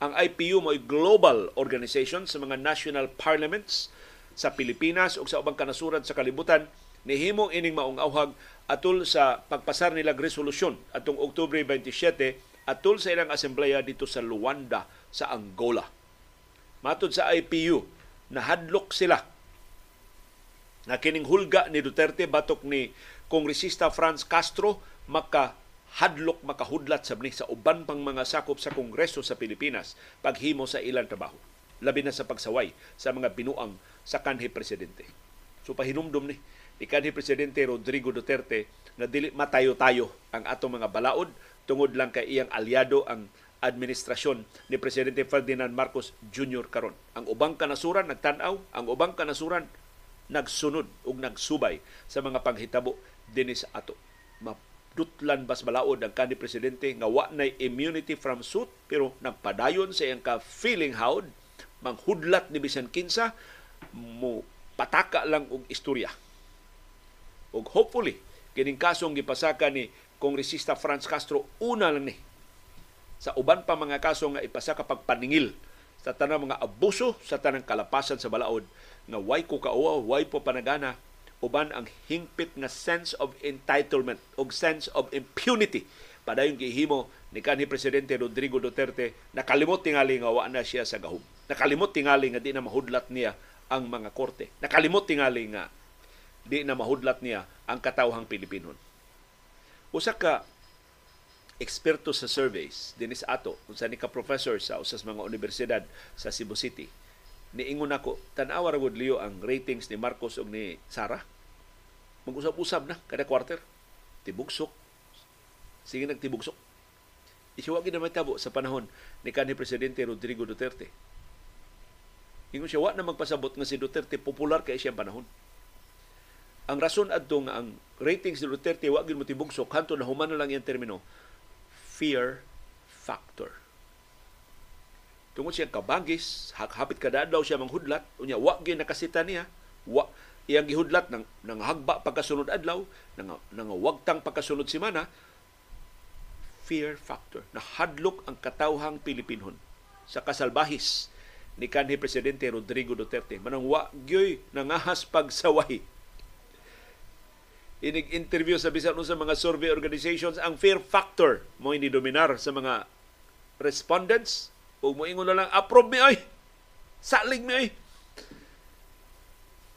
Ang IPU mo global organization sa mga national parliaments sa Pilipinas ug sa ubang kanasuran sa kalibutan nihimong ining maong awhag atul sa pagpasar nila resolusyon atong Oktubre 27 atul sa ilang asembleya dito sa Luanda sa Angola. Matod sa IPU, nahadlok sila na kining hulga ni Duterte batok ni Kongresista Franz Castro maka hadlok makahudlat sabni sa uban pang mga sakop sa Kongreso sa Pilipinas paghimo sa ilang trabaho labi na sa pagsaway sa mga binuang sa kanhi presidente. So pahinumdum ni ni kanhi presidente Rodrigo Duterte na dili matayo-tayo ang atong mga balaod tungod lang kay iyang aliado ang administrasyon ni Presidente Ferdinand Marcos Jr. karon. Ang ubang kanasuran nagtan-aw, ang ubang kanasuran nagsunod ug nagsubay sa mga panghitabo dinis ato. Mapdutlan bas balaod ang kanhi presidente nga wa nay immunity from suit pero nagpadayon sa iyang ka feeling howd manghudlat ni bisan kinsa mo pataka lang og istorya. Og hopefully kining kasong gipasaka ni Kongresista Franz Castro una lang ni. Sa uban pa mga kaso nga ipasa kapag paningil sa tanang mga abuso sa tanang kalapasan sa balaod nga way ko kauaw, way po panagana uban ang hingpit nga sense of entitlement o sense of impunity. Padayon gihimo ni kanhi presidente Rodrigo Duterte nakalimot tingali nga wa na siya sa gahom. Nakalimot tingali nga di na mahudlat niya ang mga korte. Nakalimot tingali nga di na mahudlat niya ang katawhang Pilipinon usa ka eksperto sa surveys dinis ato unsa ni ka professor sa usas mga universidad sa Cebu City. Niingon ako tan-awa ra gud liyo ang ratings ni Marcos ug ni Sara. Mag-usab-usab na kada quarter. Tibugsok. Sige nagtibugsok. Isiwa gid na tabo sa panahon ni kanhi presidente Rodrigo Duterte. Ingon siya wa na magpasabot nga si Duterte popular kay siya panahon ang rason adto nga ang ratings ni Duterte wa gyud motibugsok kanto na human na lang yung termino fear factor. Tungod siya kabangis, hapit kada daw siya manghudlat, unya wa gyud nakasita niya, wa iyang gihudlat nang nang hagba pagkasunod adlaw, nang nang wagtang pagkasunod semana, fear factor. Nahadlok ang katawhang Pilipinon sa kasalbahis ni kanhi presidente Rodrigo Duterte. Manang wa gyoy nangahas pagsaway inig interview sa bisan sa mga survey organizations ang fear factor mo ini dominar sa mga respondents. Ug moingon lang approve mi ay! Salig mi ay!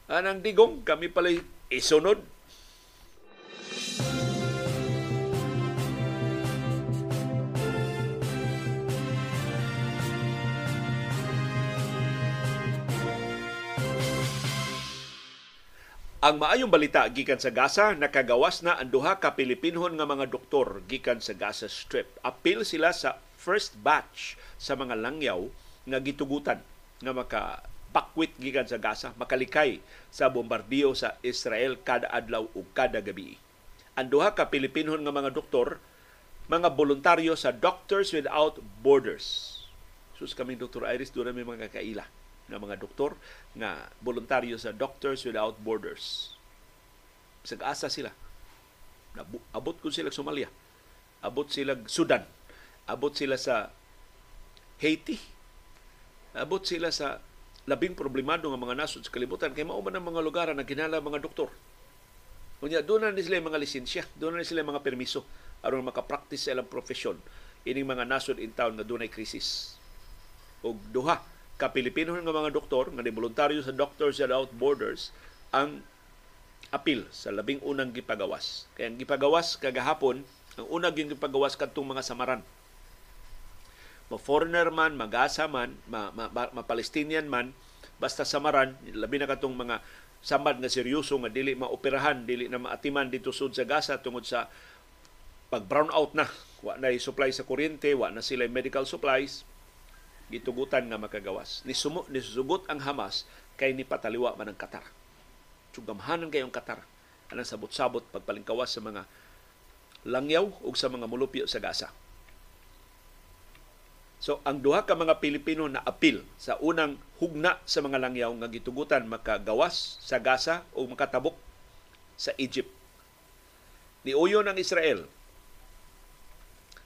Anang digong kami pala isunod Ang maayong balita gikan sa Gaza nakagawas na ang duha ka Pilipinhon nga mga doktor gikan sa Gaza Strip. Apil sila sa first batch sa mga langyaw nga gitugutan nga maka pakwit gikan sa Gaza, makalikay sa bombardiyo sa Israel kada adlaw ug kada gabi. ang duha ka Pilipinhon nga mga doktor mga voluntaryo sa Doctors Without Borders. Sus kami Dr. Iris doon may mga kaila nga mga doktor nga voluntaryo sa Doctors Without Borders. Sag-asa sila. Abot ko sila Somalia. Abot sila Sudan. Abot sila sa Haiti. Abot sila sa labing problemado nga mga nasod sa kalibutan kay mao man ang mga lugar na kinala mga doktor. Kunya doon na sila mga lisensya, doon na sila mga permiso aron makapractice sa ilang profesyon ining mga nasod in town na dunay krisis. Og duha ka Pilipino nga mga doktor nga voluntaryo sa Doctors Without Borders ang apil sa labing unang gipagawas. Kaya ang gipagawas kagahapon, ang unang yung gipagawas kadtong mga samaran. Ma-foreigner man, magasa man, ma-Palestinian ma, ma, man, basta samaran, labi na katong mga samad nga seryoso nga dili maoperahan, dili na maatiman dito sud sa Gaza tungod sa pag brown out na, wa na supply sa kuryente, wa na sila medical supplies, gitugutan nga makagawas. Ni sumo ni susugot ang Hamas kay ni pataliwa man ang Qatar. Sugamhanan kayong Qatar anang sabot-sabot pagpalingkawas sa mga langyaw ug sa mga mulupyo sa Gaza. So ang duha ka mga Pilipino na apil sa unang hugna sa mga langyaw nga gitugutan makagawas sa Gaza o makatabok sa Egypt. Niuyo ng Israel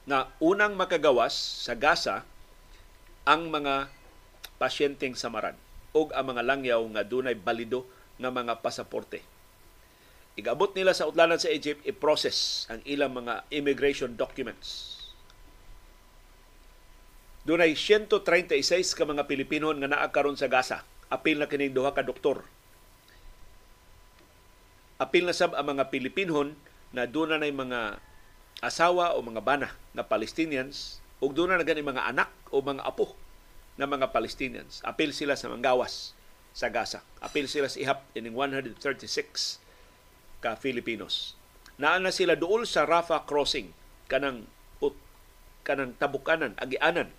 na unang makagawas sa Gaza ang mga pasyenteng samaran o ang mga langyaw nga dunay balido nga mga pasaporte. Igabot nila sa utlanan sa Egypt i-process ang ilang mga immigration documents. Dunay 136 ka mga Pilipino nga naa karon sa Gaza. Apil na kining duha ka doktor. Apil na sab ang mga Pilipinhon na doon na mga asawa o mga bana na Palestinians ug doon na gani mga anak o mga apo na mga Palestinians. Apil sila sa manggawas sa Gaza. Apil sila sa ihap ining 136 ka Filipinos. Naa na sila duol sa Rafah crossing kanang ut, kanang tabukanan agianan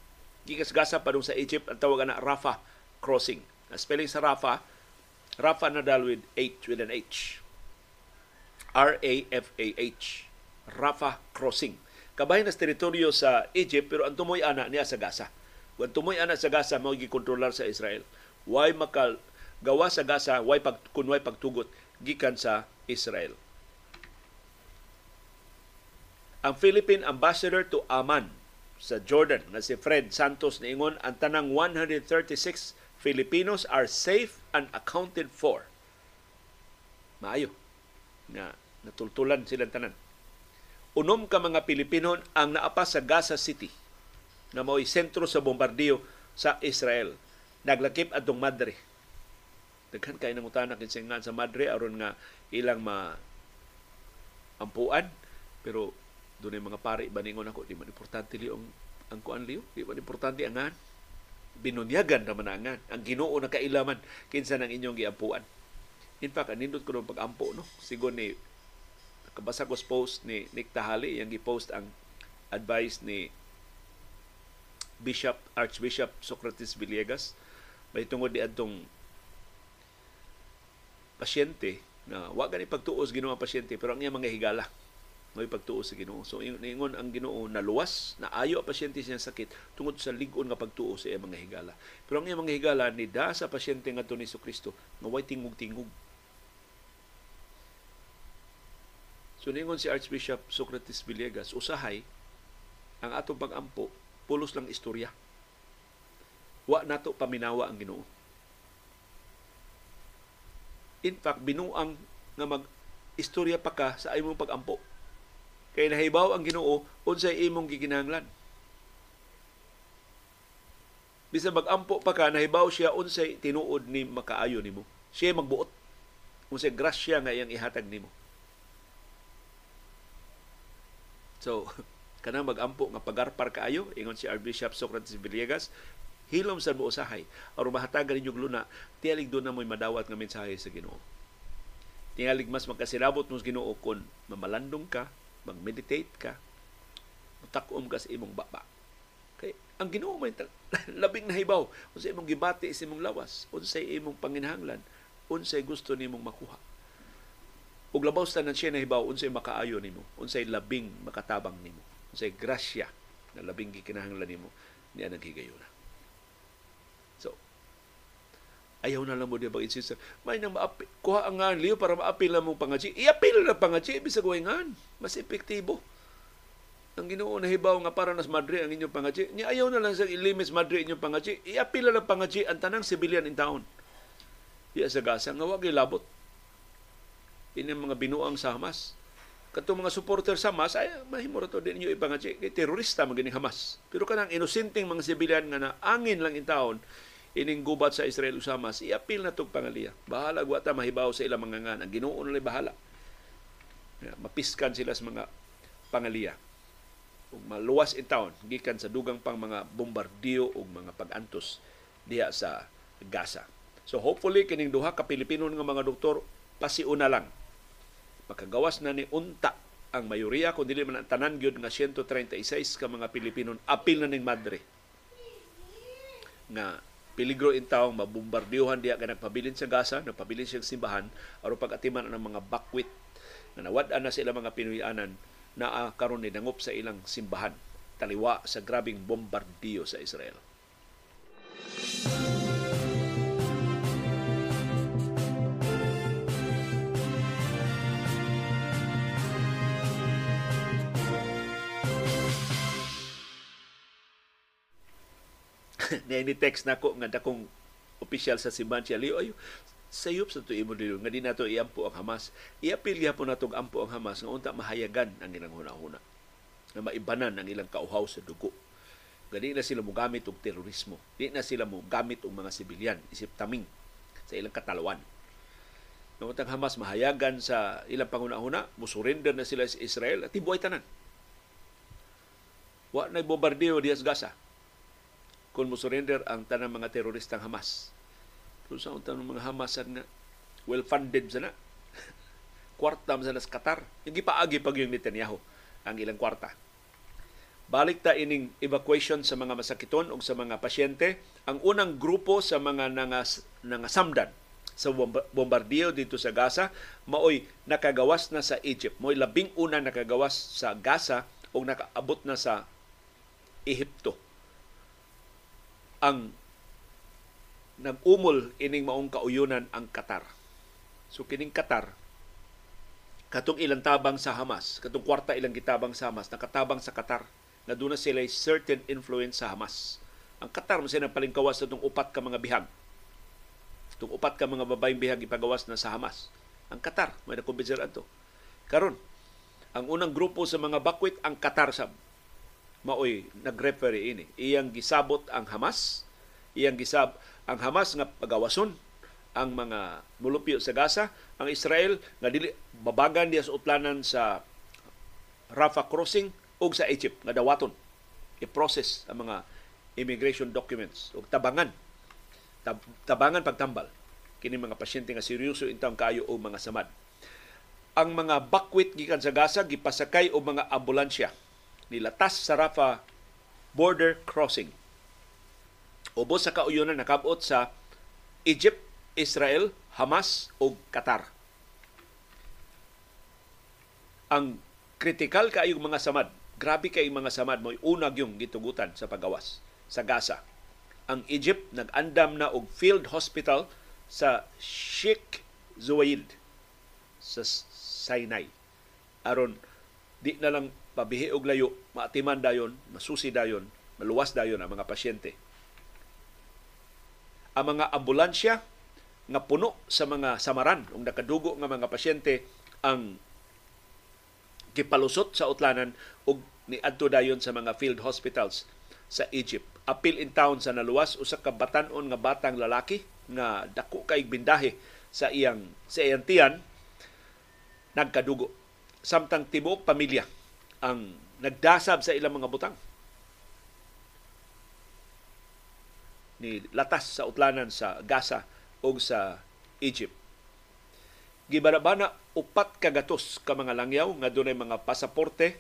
gikas Gaza padung sa Egypt ang tawag na Rafah crossing. Ang spelling sa Rafah Rafah na dal with H with an H. R A F A H. Rafah Crossing. Kabahin na teritoryo sa Egypt pero ang tumoy ana niya sa Gaza. Kung tumoy ana sa Gaza mao gikontrolar sa Israel. Why makal gawa sa Gaza, why pag kun why pagtugot gikan sa Israel. Ang Philippine Ambassador to Amman sa Jordan na si Fred Santos niingon ang tanang 136 Filipinos are safe and accounted for. Maayo na natultulan silang tanan unom ka mga Pilipino ang naapas sa Gaza City. Na mao'y sentro sa bombardiyo sa Israel. Naglakip atong madre. Daghan kay nang utana kinsingan sa madre aron nga ilang ma ampuan. Pero dunay mga pari baningon ako di man importante li ang ang kuan liyo di man importante angan. Binunyagan naman angan. Ang Ginoo na kailaman kinsa nang inyong giampuan. In fact anindot ko pag-ampo no? Sigon ni kabasa ko post ni Nick Tahali yang gi-post ang advice ni Bishop Archbishop Socrates Villegas may tungod di adtong pasyente na wa gani pagtuos Ginoo ang pasyente pero ang iya mga higala may pagtuos sa Ginoo. So ingon ang Ginoo na luwas na ayo ang pasyente siya sakit tungod sa lig-on nga pagtuo sa iya mga higala. Pero ang iya mga higala ni da sa pasyente nga ni Kristo nga way tingog-tingog So si Archbishop Socrates Villegas, usahay ang atong pag-ampo pulos lang istorya. Wa nato paminawa ang Ginoo. In fact, binuang nga mag istorya pa ka sa imong pag-ampo. Kay nahibaw ang Ginoo unsay imong giginahanglan. Bisa mag-ampo pa ka nahibaw siya unsay tinuod ni makaayo nimo. Siya magbuot unsay grasya nga iyang ihatag nimo So, kanang mag-ampo nga pagarpar kaayo ingon si Archbishop Socrates Villegas hilom sa mo usahay aron mahatagan ninyong luna tiyalig do na mo'y madawat nga mensahe sa Ginoo. Tiyalig mas magkasirabot mo sa Ginoo kon mamalandong ka mag-meditate ka takom ka sa imong baba. Kay ang Ginoo may labing nahibaw unsay imong gibati sa imong lawas unsay imong panginahanglan unsay gusto nimong makuha ug labaw sa tanan siya nahibaw unsay makaayo nimo unsay labing makatabang nimo unsay grasya na labing gikinahanglan nimo niya naghigayon na so ayaw na lang mo di ba insist may nang maapil kuha ang nga liyo para maapil na mo pangaji iapil na pangaji bisag wayngan mas epektibo ang Ginoo nahibaw nga para nas Madre ang inyong pangaji. Ni ayaw na lang sa ilimis Madre inyong pangaji. Iapila lang pangaji ang tanang sibilyan in town. Di sa gasa nga wag labot. Ini mga binuang sa Hamas. Katong mga supporter sa Hamas ay mahimo ra to din inyo ipangaji kay terorista magini Hamas. Pero kanang inosenteng mga sibilyan nga na angin lang in town ining gubat sa Israel sa Hamas, iapil na tog pangaliya. Bahala gwata mahibaw sa ilang mga ngan. Ang Ginoo na bahala. Mapiskan sila sa mga pangaliya ug maluwas in town gikan sa dugang pang mga bombardiyo ug mga pag-antos diha sa Gaza. So hopefully kining duha ka Pilipino nga mga doktor pasiuna lang. Makagawas na ni unta ang mayoriya kung dili man ang tanan gyud nga 136 ka mga Pilipino apil na ning madre. Nga peligro in taong mabombardiyohan diha ka nagpabilin sa Gaza, nagpabilin siyang simbahan aron pag-atiman ng mga bakwit. Na nawad-an na sila mga Pinoyanan na karon ni dangop sa ilang simbahan. Taliwa sa grabing bombardiyo sa Israel. Niya ni text nako nga dakong opisyal sa simbahan siya ayo sayop sa tuyo mo nga di nato iampo ang Hamas. Iapil po natong ampo ang Hamas nga unta mahayagan ang ilang hunahuna na maibanan ang ilang kauhaw sa dugo. Gani na sila mo gamit og terorismo. Di na sila mo gamit og mga sibilyan isip taming sa ilang katalwan. Nung ang Hamas mahayagan sa ilang pangunahuna, musurrender na sila sa Israel at tibuay tanan. Wa na bombardiyo diya sa Gaza kung musurrender ang tanang mga teroristang Hamas kung sa unta ng mga Hamasan nga well-funded sana. kwarta sa Qatar. Yung gipaagi pag yung Netanyahu ang ilang kwarta. Balik ta ining evacuation sa mga masakiton o sa mga pasyente. Ang unang grupo sa mga nangas, nangasamdan sa bombardiyo dito sa Gaza, maoy nakagawas na sa Egypt. Mo'y labing una nakagawas sa Gaza o nakaabot na sa Ehipto. Ang nag-umol ining maong kauyunan ang Qatar. So kining Qatar katong ilang tabang sa Hamas, katong kwarta ilang gitabang sa Hamas, nakatabang sa Qatar na doon na sila certain influence sa Hamas. Ang Qatar mo sila palingkawas sa itong upat ka mga bihag. Itong upat ka mga babaeng bihag ipagawas na sa Hamas. Ang Qatar, may nakumbinser ato. Karon, ang unang grupo sa mga bakwit, ang Qatar sa maoy nag-referee ini. Iyang gisabot ang Hamas, iyang gisab ang Hamas nga pagawason ang mga mulupyo sa Gaza, ang Israel nga dili babagan diya sa utlanan sa Rafah crossing ug sa Egypt. Nga dawaton i-process ang mga immigration documents ug tabangan. Tab, tabangan pagtambal. Kini mga pasyente nga seryoso intang kayo o mga samad. Ang mga bakwit gikan sa Gaza gipasakay og mga ambulansya nilatas sa Rafah border crossing Ubos sa kauyonan nakabot sa Egypt, Israel, Hamas ug Qatar. Ang kritikal kaayong mga samad, grabe kay mga samad mo unag yung gitugutan sa pagawas sa Gaza. Ang Egypt nag-andam na og field hospital sa Sheikh Zuwaid sa Sinai. Aron di na lang pabihi og layo, maatiman dayon, masusi dayon, maluwas dayon ang mga pasyente ang mga ambulansya nga puno sa mga samaran ug nakadugo nga mga pasyente ang gipalusot sa utlanan ug niadto dayon sa mga field hospitals sa Egypt. Apil in town sa naluwas usa ka batan-on nga batang lalaki nga dako kay bindahe sa iyang sa iyang tiyan nagkadugo. Samtang tibuok pamilya ang nagdasab sa ilang mga butang ni latas sa utlanan sa Gaza o sa Egypt. Gibanabana upat kagatos ka mga langyaw nga dunay mga pasaporte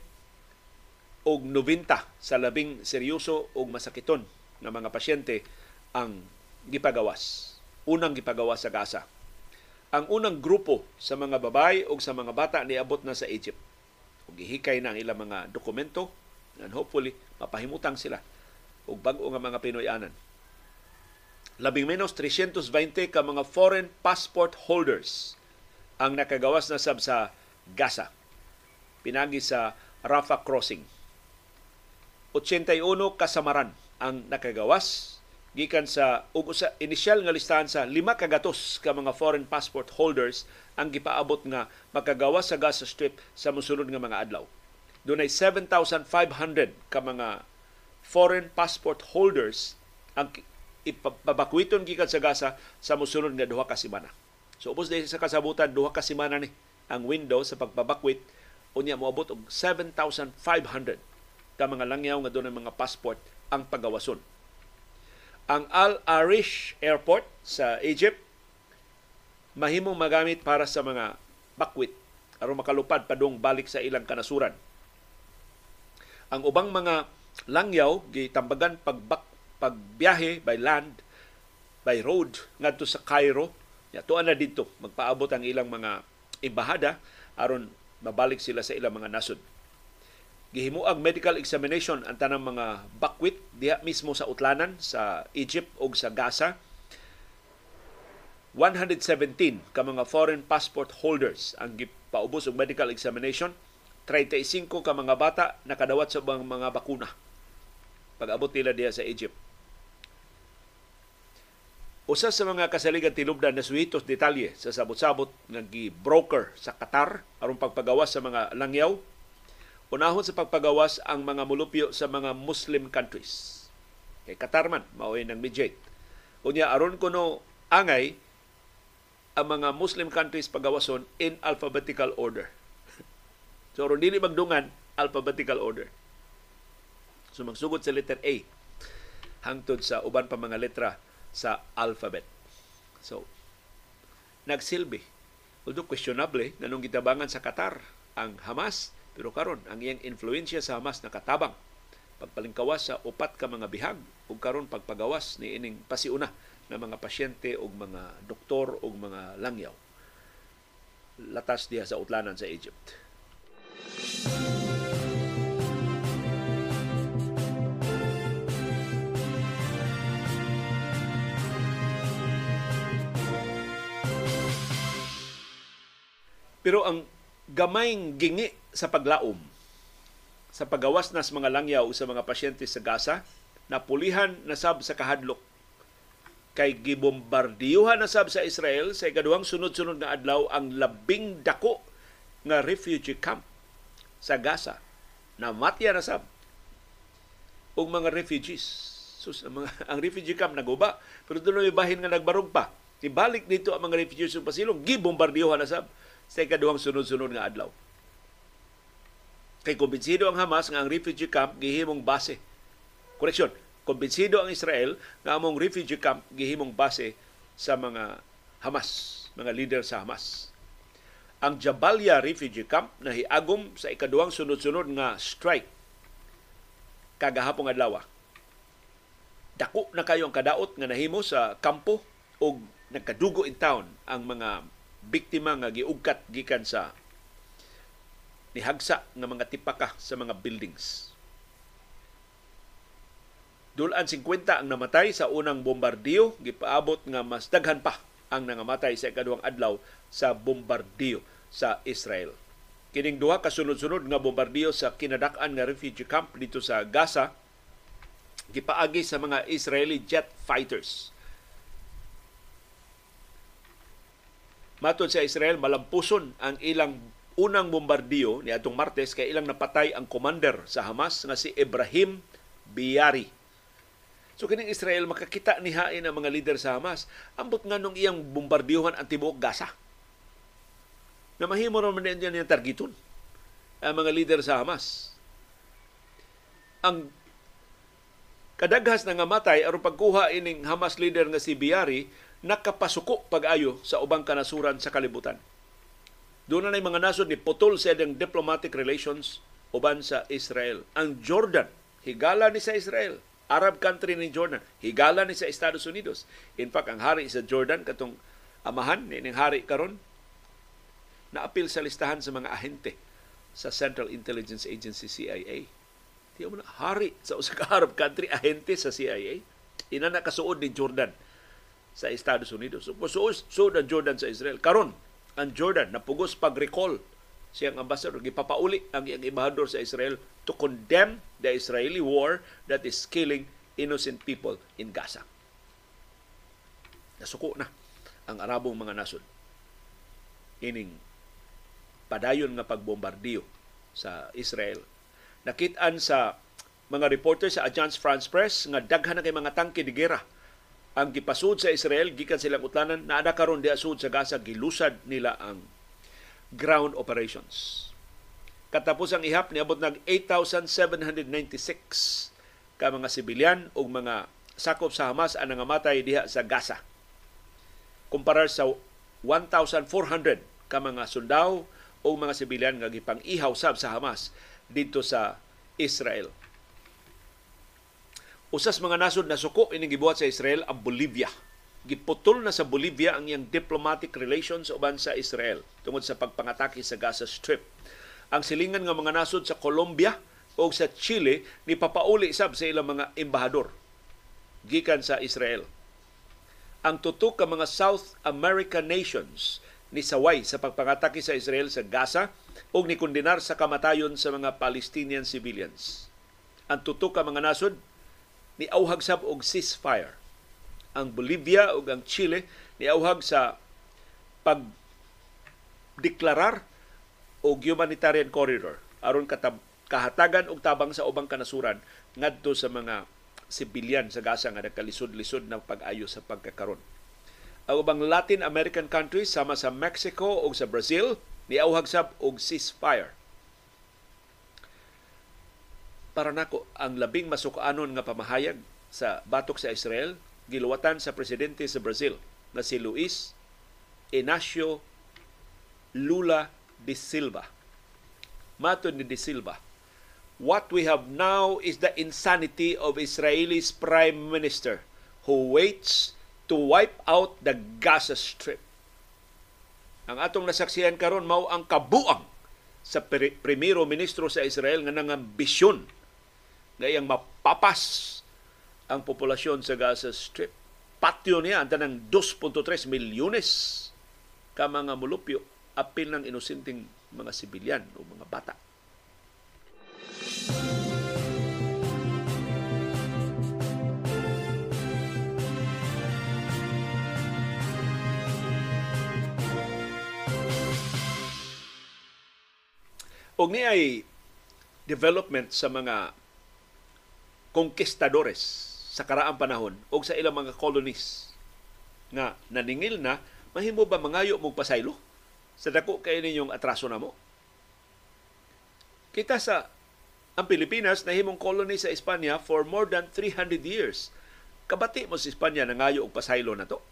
og 90 sa labing seryoso og masakiton nga mga pasyente ang gipagawas. Unang gipagawas sa Gaza. ang unang grupo sa mga babae o sa mga bata niabot na sa Egypt. Ug gihikay na ang ilang mga dokumento and hopefully mapahimutang sila og bag-o nga mga Pinoy-anan. Labing menos 320 ka mga foreign passport holders ang nakagawas na sab sa Gaza. Pinagi sa Rafah crossing. 81 kasamaran ang nakagawas gikan sa ug sa initial nga listahan sa lima kagatos ka mga foreign passport holders ang gipaabot nga makagawas sa Gaza Strip sa mosunod nga mga adlaw. Dunay 7,500 ka mga foreign passport holders ang ipabakwiton gikan sa Gaza sa mosunod nga duha ka semana. So ubos dahil sa kasabutan duha ka semana ni ang window sa pagpabakwit unya moabot og 7,500 ka mga langyaw nga doon mga passport ang pagawason ang Al Arish Airport sa Egypt mahimong magamit para sa mga bakwit aron makalupad padung balik sa ilang kanasuran. Ang ubang mga langyaw gitambagan pagbak pagbiyahe by land by road ngadto sa Cairo ya tuan na dito magpaabot ang ilang mga embahada aron mabalik sila sa ilang mga nasod gihimuag medical examination ang tanang mga bakwit diha mismo sa utlanan sa Egypt o sa Gaza. 117 ka mga foreign passport holders ang gipaubos og medical examination. 35 ka mga bata nakadawat sa mga, mga bakuna. Pag-abot nila diha sa Egypt. Usa sa mga kasaligan tilubdan na suhitos detalye sa sabot-sabot nga gi-broker sa Qatar aron pagpagawas sa mga langyaw Unahon sa pagpagawas ang mga mulupyo sa mga Muslim countries. Kay Katarman, maoy ng mediate. Unya aron kuno angay ang mga Muslim countries pagawason in alphabetical order. so aron dili magdungan alphabetical order. So magsugod sa letter A hangtod sa uban pa mga letra sa alphabet. So nagsilbi although questionable nganong gitabangan sa Qatar ang Hamas pero karon ang iyang influensya sa Hamas nakatabang pagpalingkawas sa upat ka mga bihag ug karon pagpagawas ni ining pasiuna ng mga pasyente ug mga doktor ug mga langyaw latas diha sa utlanan sa Egypt. Pero ang gamayng gingi sa paglaom sa pagawas nas mga langyaw sa mga pasyente sa Gaza napulihan na sab sa kahadlok. Kay gibombardiyuhan na sab sa Israel sa ikaduhang sunod-sunod nga adlaw ang labing dako nga refugee camp sa Gaza. Na matya na sab og mga refugees. Sus ang, mga, ang refugee camp naguba pero doon may bahin nga nagbarog pa ibalik dito ang mga refugees sa pasilong gibombardiyuhan na sab sa ikaduhang sunod-sunod nga adlaw. Kay kumbinsido ang Hamas nga ang refugee camp gihimong base. Koreksyon, kumbinsido ang Israel nga among refugee camp gihimong base sa mga Hamas, mga leader sa Hamas. Ang Jabalia Refugee Camp na hiagom sa ikaduhang sunod-sunod nga strike kagahapong adlaw. Dako na kayo ang kadaot nga nahimo sa kampo o nagkadugo in town ang mga biktima nga giugkat gikan sa nihagsa nga mga tipaka sa mga buildings. Dulan 50 ang namatay sa unang bombardiyo, gipaabot nga mas daghan pa ang nangamatay sa ikaduhang adlaw sa bombardiyo sa Israel. Kining duha kasunod-sunod nga bombardiyo sa kinadak-an nga refugee camp dito sa Gaza gipaagi sa mga Israeli jet fighters Matod sa Israel, malampuson ang ilang unang bombardiyo ni atong Martes kay ilang napatay ang commander sa Hamas nga si Ibrahim Biyari. So kining Israel makakita ni hain ang mga leader sa Hamas, ambot nga nung iyang bombardiyohan ang tibuok Gaza. Na mahimo naman din yung targeton ang mga leader sa Hamas. Ang kadaghas na nga matay aron pagkuha ining Hamas leader nga si Biyari nakapasuko pag-ayo sa ubang kanasuran sa kalibutan. Doon na mga nasod ni putol sa ang diplomatic relations uban sa Israel. Ang Jordan, higala ni sa Israel. Arab country ni Jordan, higala ni sa Estados Unidos. In fact, ang hari sa Jordan katong amahan ni ning hari karon naapil sa listahan sa mga ahente sa Central Intelligence Agency CIA. Di mo na hari sa usa ka Arab country ahente sa CIA. Ina na kasuod ni Jordan sa Estados Unidos. Suod ang Jordan sa Israel. Karon ang Jordan napugos pag-recall siyang ambassador gipapauli ang iyang embahador sa Israel to condemn the Israeli war that is killing innocent people in Gaza. Nasuko na ang Arabong mga nasod ining padayon nga pagbombardiyo sa Israel. Nakitaan sa mga reporter sa Agence France Press nga daghan na kay mga tangke de gera ang gipasud sa Israel gikan silang utlanan na ada karon di asud sa Gaza gilusad nila ang ground operations. Katapos ang ihap niabot nag 8,796 ka mga sibilyan o mga sakop sa Hamas ang nangamatay diha sa Gaza. Kumparar sa 1,400 ka mga sundao o mga sibilyan nga gipang ihaw sab sa Hamas dito sa Israel. Usas mga nasod na suko ining gibuhat sa Israel ang Bolivia. Giputol na sa Bolivia ang iyang diplomatic relations uban sa Israel tungod sa pagpangatake sa Gaza Strip. Ang silingan nga mga nasod sa Colombia o sa Chile ni papauli sab sa ilang mga embahador gikan sa Israel. Ang tutok ka mga South American nations ni saway sa pagpangatake sa Israel sa Gaza o ni kondenar sa kamatayon sa mga Palestinian civilians. Ang tutok ka mga nasod ni auhag sab og ceasefire. Ang Bolivia ug ang Chile ni auhag sa pag deklarar og humanitarian corridor aron katab kahatagan og tabang sa ubang kanasuran ngadto sa mga sibilyan sa Gaza nga nagkalisod-lisod ng pag-ayo sa pagkakaron ang ubang Latin American countries sama sa Mexico o sa Brazil niauhag sab og ceasefire. Para nako ang labing masukaanon nga pamahayag sa batok sa Israel giluwatan sa presidente sa Brazil na si Luis Inacio Lula de Silva. Mato ni de Silva, What we have now is the insanity of Israel's prime minister who waits to wipe out the Gaza Strip. Ang atong nasaksihan karon mao ang kabuang sa primero ministro sa Israel nga nangambisyon nga iyang mapapas ang populasyon sa Gaza Strip. Patyo niya ang tanang 2.3 milyones ka mga mulupyo apil ng inosenteng mga sibilyan o mga bata. Og ni ay development sa mga conquistadores sa karaang panahon o sa ilang mga colonies nga naningil na mahimo ba mangayo mong pasaylo? Sa dako kay ninyong atraso na mo kita sa ang Pilipinas nahimong colony sa Espanya for more than 300 years. Kabati mo sa Espanya nangayo og pasaylo na to.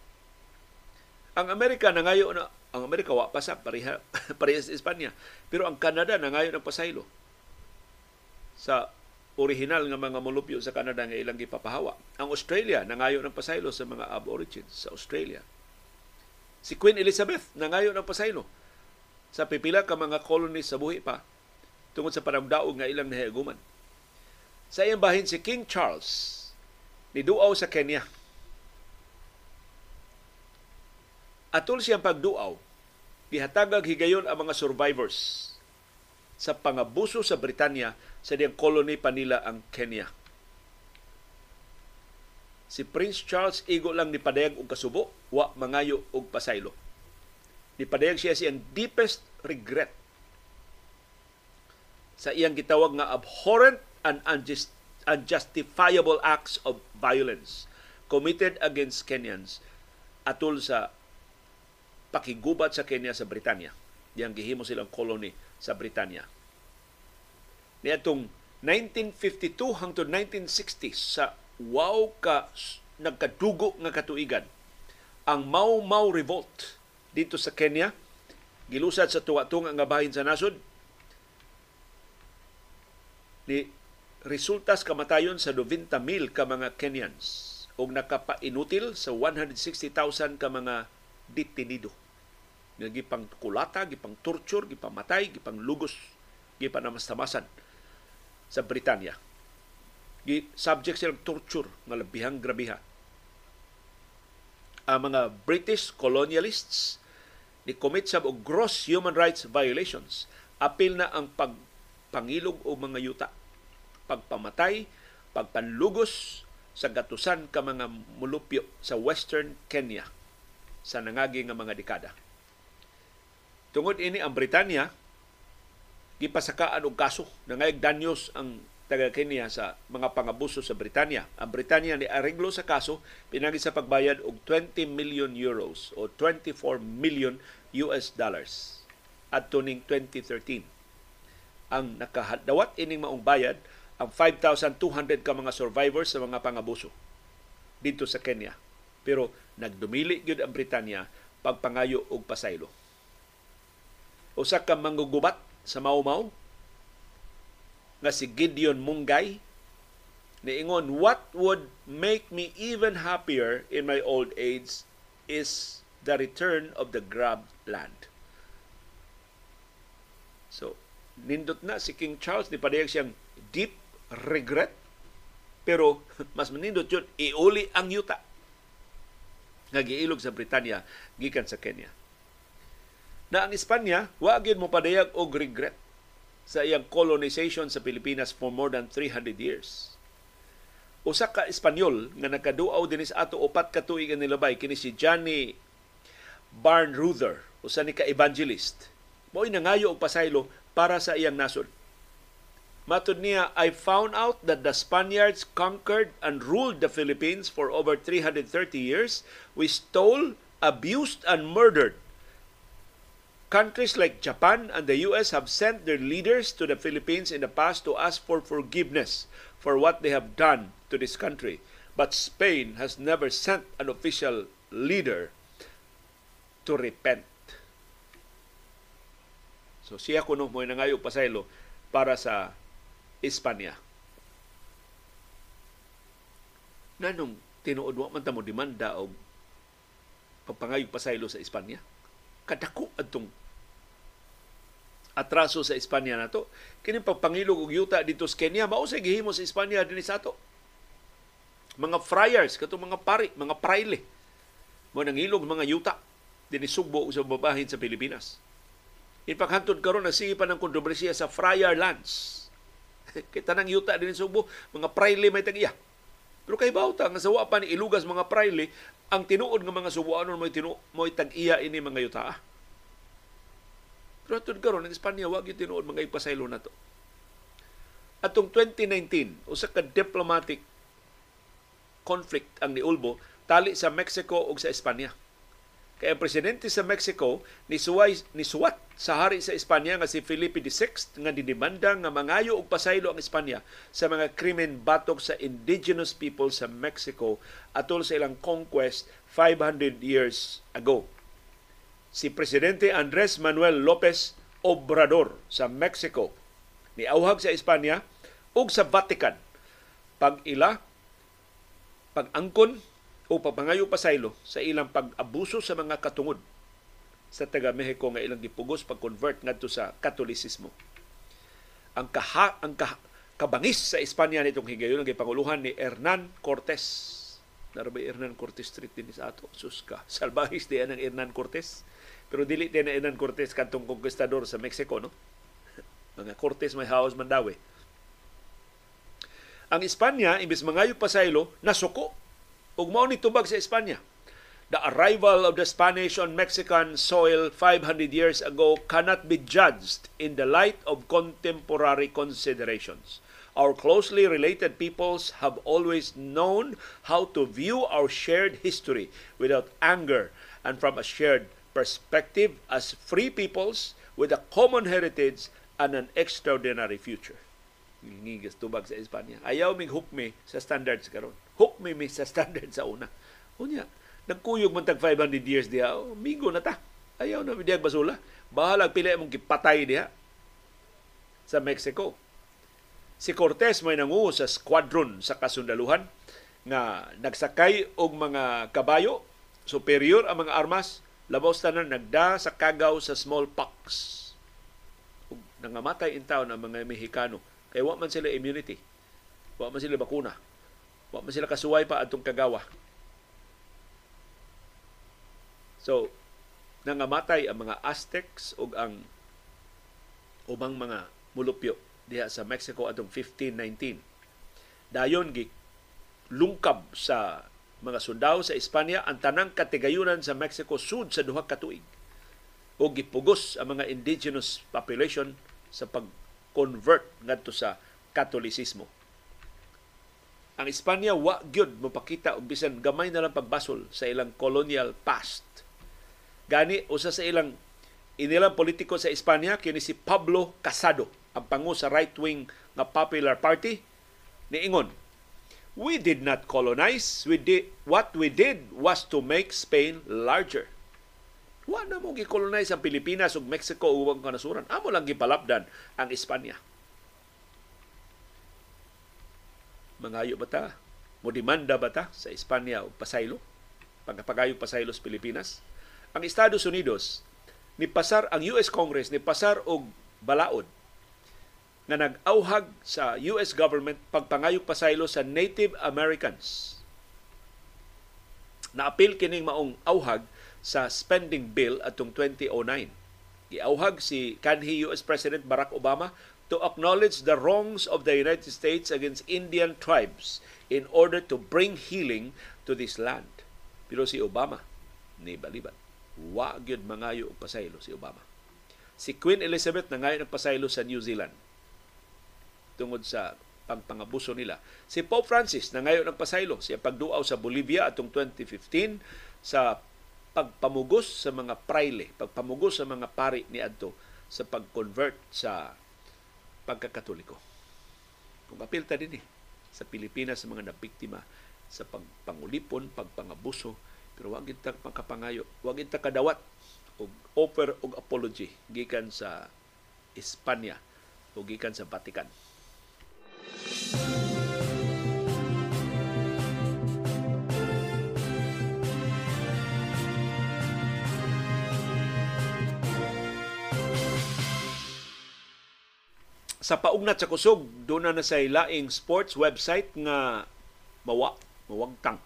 Ang Amerika nangayo na ang Amerika wa pa sa pareha, pareha sa Espanya. Pero ang Canada na ngayon ang pasaylo. Sa original nga mga molupyo sa Canada nga ilang gipapahawa. Ang Australia na ngayon ang pasaylo sa mga aborigines sa Australia. Si Queen Elizabeth na ngayon ang pasaylo sa pipila ka mga colonies sa buhi pa tungod sa panagdaog nga ilang nahiaguman. Sa iyang bahin si King Charles ni duaw sa Kenya Atol siyang pagduaw, gihatagag higayon ang mga survivors sa pangabuso sa Britanya sa diyang colony pa nila ang Kenya. Si Prince Charles igo lang ni padayag og kasubo, wa mangayo og pasaylo. Ni padayag siya siyang deepest regret sa iyang gitawag nga abhorrent and unjust, unjustifiable acts of violence committed against Kenyans atol sa pakigubat sa Kenya sa Britanya. Diyang gihimo silang colony sa Britanya. Niatong 1952 hangtod 1960 sa wow ka nagkadugo nga katuigan ang Mau Mau Revolt dito sa Kenya gilusad sa tuwa-tunga nga bahin sa nasod ni resultas kamatayon sa 90,000 ka mga Kenyans ug nakapainutil sa 160,000 ka mga detenido. Nga gipang kulata, gipang torture, gipang matay, gipang lugos, gipang namastamasan sa Britanya. Gi subject silang torture nga labihang grabiha. Ang mga British colonialists ni commit sa og gross human rights violations. Apil na ang pagpangilog o mga yuta, pagpamatay, pagpanlugos sa gatusan ka mga mulupyo sa Western Kenya sa nangagi nga mga dekada. Tungod ini ang Britanya gipasakaan og kaso nangayag danyos ang taga Kenya sa mga pangabuso sa Britanya. Ang Britanya ni ariglo sa kaso pinagi sa pagbayad og 20 million euros o 24 million US dollars at tuning 2013. Ang nakahadawat ining maong bayad ang 5,200 ka mga survivors sa mga pangabuso dito sa Kenya. Pero nagdumili gyud ang Britanya pagpangayo og pasaylo. Usa ka manggugubat sa Mau nga si Gideon Mungay niingon what would make me even happier in my old age is the return of the grabbed land. So, nindot na si King Charles ni padayag siyang deep regret pero mas manindot yun iuli ang yuta nga giilog sa Britanya gikan sa Kenya. Na ang Espanya wa gyud mo padayag og regret sa iyang colonization sa Pilipinas for more than 300 years. Usa ka Espanyol nga nakaduaw dinis ato upat ka tuig nilabay kini si Johnny Barnruther usa ni ka evangelist. Mo'y nangayo og pasaylo para sa iyang nasod. Matud niya, I found out that the Spaniards conquered and ruled the Philippines for over 330 years. We stole, abused, and murdered Countries like Japan and the US have sent their leaders to the Philippines in the past to ask for forgiveness for what they have done to this country. But Spain has never sent an official leader to repent. So siya kuno mo nangayo pasaylo para sa Espanya. Nanong tinuod wa man ta mo demanda og pagpangayo pasaylo sa Espanya? Kadako adtong atraso sa Espanya nato. Kini pagpangilog og yuta dito sa Kenya mao sa gihimo sa Espanya dinhi sa ato. Mga friars kato mga pari, mga praile mo nangilog mga yuta dinhi Sugbo sa babahin sa Pilipinas. Ipaghantud karon na sige pa ng kontrobersiya sa friar lands. Kita nang yuta dinhi Sugbo, mga praile may tagiya. Pero kay bawta nga sawa pa ni ilugas mga praile, ang tinuod nga mga Subuanon mo tinu mo tag-iya ini mga yuta. Ah pero atod karon ang Espanya wa gyud tinuod mga ipasaylo nato. Atong 2019 usa ka diplomatic conflict ang niulbo tali sa Mexico ug sa Espanya. Kaya ang presidente sa Mexico ni suway ni suwat sa hari sa Espanya nga si Felipe VI nga didemanda nga mangayo og pasaylo ang Espanya sa mga krimen batok sa indigenous people sa Mexico atol sa ilang conquest 500 years ago si Presidente Andres Manuel Lopez Obrador sa Mexico ni auhag sa Espanya ug sa Vatican pag ila pag-angkon o pagpangayo pasaylo sa ilang pag-abuso sa mga katungod sa taga Mexico nga ilang gipugos pag-convert ngadto sa Katolisismo. Ang kaha ang kaha, kabangis sa Espanya nitong higayon ang gipanguluhan ni Hernan Cortes. Narabay Hernan Cortes Street din sa ato. Sus ka. Salbahis diyan ang Hernan Cortes pero dili din na Hernan Cortes kantong conquistador sa Mexico, no? Mga Cortes may house mandawi. Ang Espanya, imbis mangayo pasaylo, nasuko. Ug mao ni tubag sa Espanya. The arrival of the Spanish on Mexican soil 500 years ago cannot be judged in the light of contemporary considerations. Our closely related peoples have always known how to view our shared history without anger and from a shared perspective as free peoples with a common heritage and an extraordinary future. Ngigas tubag sa Espanya. Ayaw mig hukmi sa standards karon. Hukmi mi sa standards sa una. Unya, nagkuyog man tag 500 years diha. Oh, migo na ta. Ayaw na bidiyag basula. Bahala pili mong kipatay diha sa Mexico. Si Cortez may nangu sa squadron sa kasundaluhan nga nagsakay og mga kabayo superior ang mga armas labaw tanan nagda sa kagaw sa smallpox. Ug nangamatay in town ang mga Mexicano kay wa man sila immunity. Wa man sila bakuna. Wa man sila kasuway pa atong kagawa. So, nangamatay ang mga Aztecs ug ang ubang mga mulupyo diha sa Mexico atong 1519. Dayon gi lungkab sa mga sundao sa Espanya ang tanang katigayunan sa Mexico sud sa duha ka tuig o gipugos ang mga indigenous population sa pag-convert ngadto sa Katolisismo. Ang Espanya wa gyud mopakita og bisan gamay na lang pagbasol sa ilang colonial past. Gani usa sa ilang inilang politiko sa Espanya kini si Pablo Casado, ang pangu sa right-wing nga Popular Party niingon We did not colonize. We did, what we did was to make Spain larger. Wa na mo gi-colonize ang Pilipinas ug Mexico ug kanasuran. Amo lang gipalapdan ang Espanya. Mangayo ba ta? Mo demanda ba ta sa Espanya og pasaylo? Pagkapagayo pasaylo sa Pilipinas? Ang Estados Unidos ni pasar ang US Congress ni pasar og balaod nga nag-auhag sa US government pagpangayog pasaylo sa Native Americans. Naapil kining maong auhag sa spending bill atong 2009. Giauhag si kanhi US President Barack Obama to acknowledge the wrongs of the United States against Indian tribes in order to bring healing to this land. Pero si Obama ni baliban. Wa gyud mangayo og pasaylo si Obama. Si Queen Elizabeth nangayo ng pasaylo sa New Zealand tungod sa pagpangabuso nila. Si Pope Francis na ngayon ang pasaylo siya pagduaw sa Bolivia atong 2015 sa pagpamugos sa mga praile, pagpamugos sa mga pari ni adto sa pag-convert sa pagkakatoliko. Kung apilta din eh, sa Pilipinas sa mga nabiktima sa pagpangulipon, pagpangabuso, pero wag kita makapangayo, wag kita kadawat og offer og apology gikan sa Espanya o gikan sa Vatican. Sa paugnat sa kusog, doon na na sa laing sports website nga mawa, mawagtang.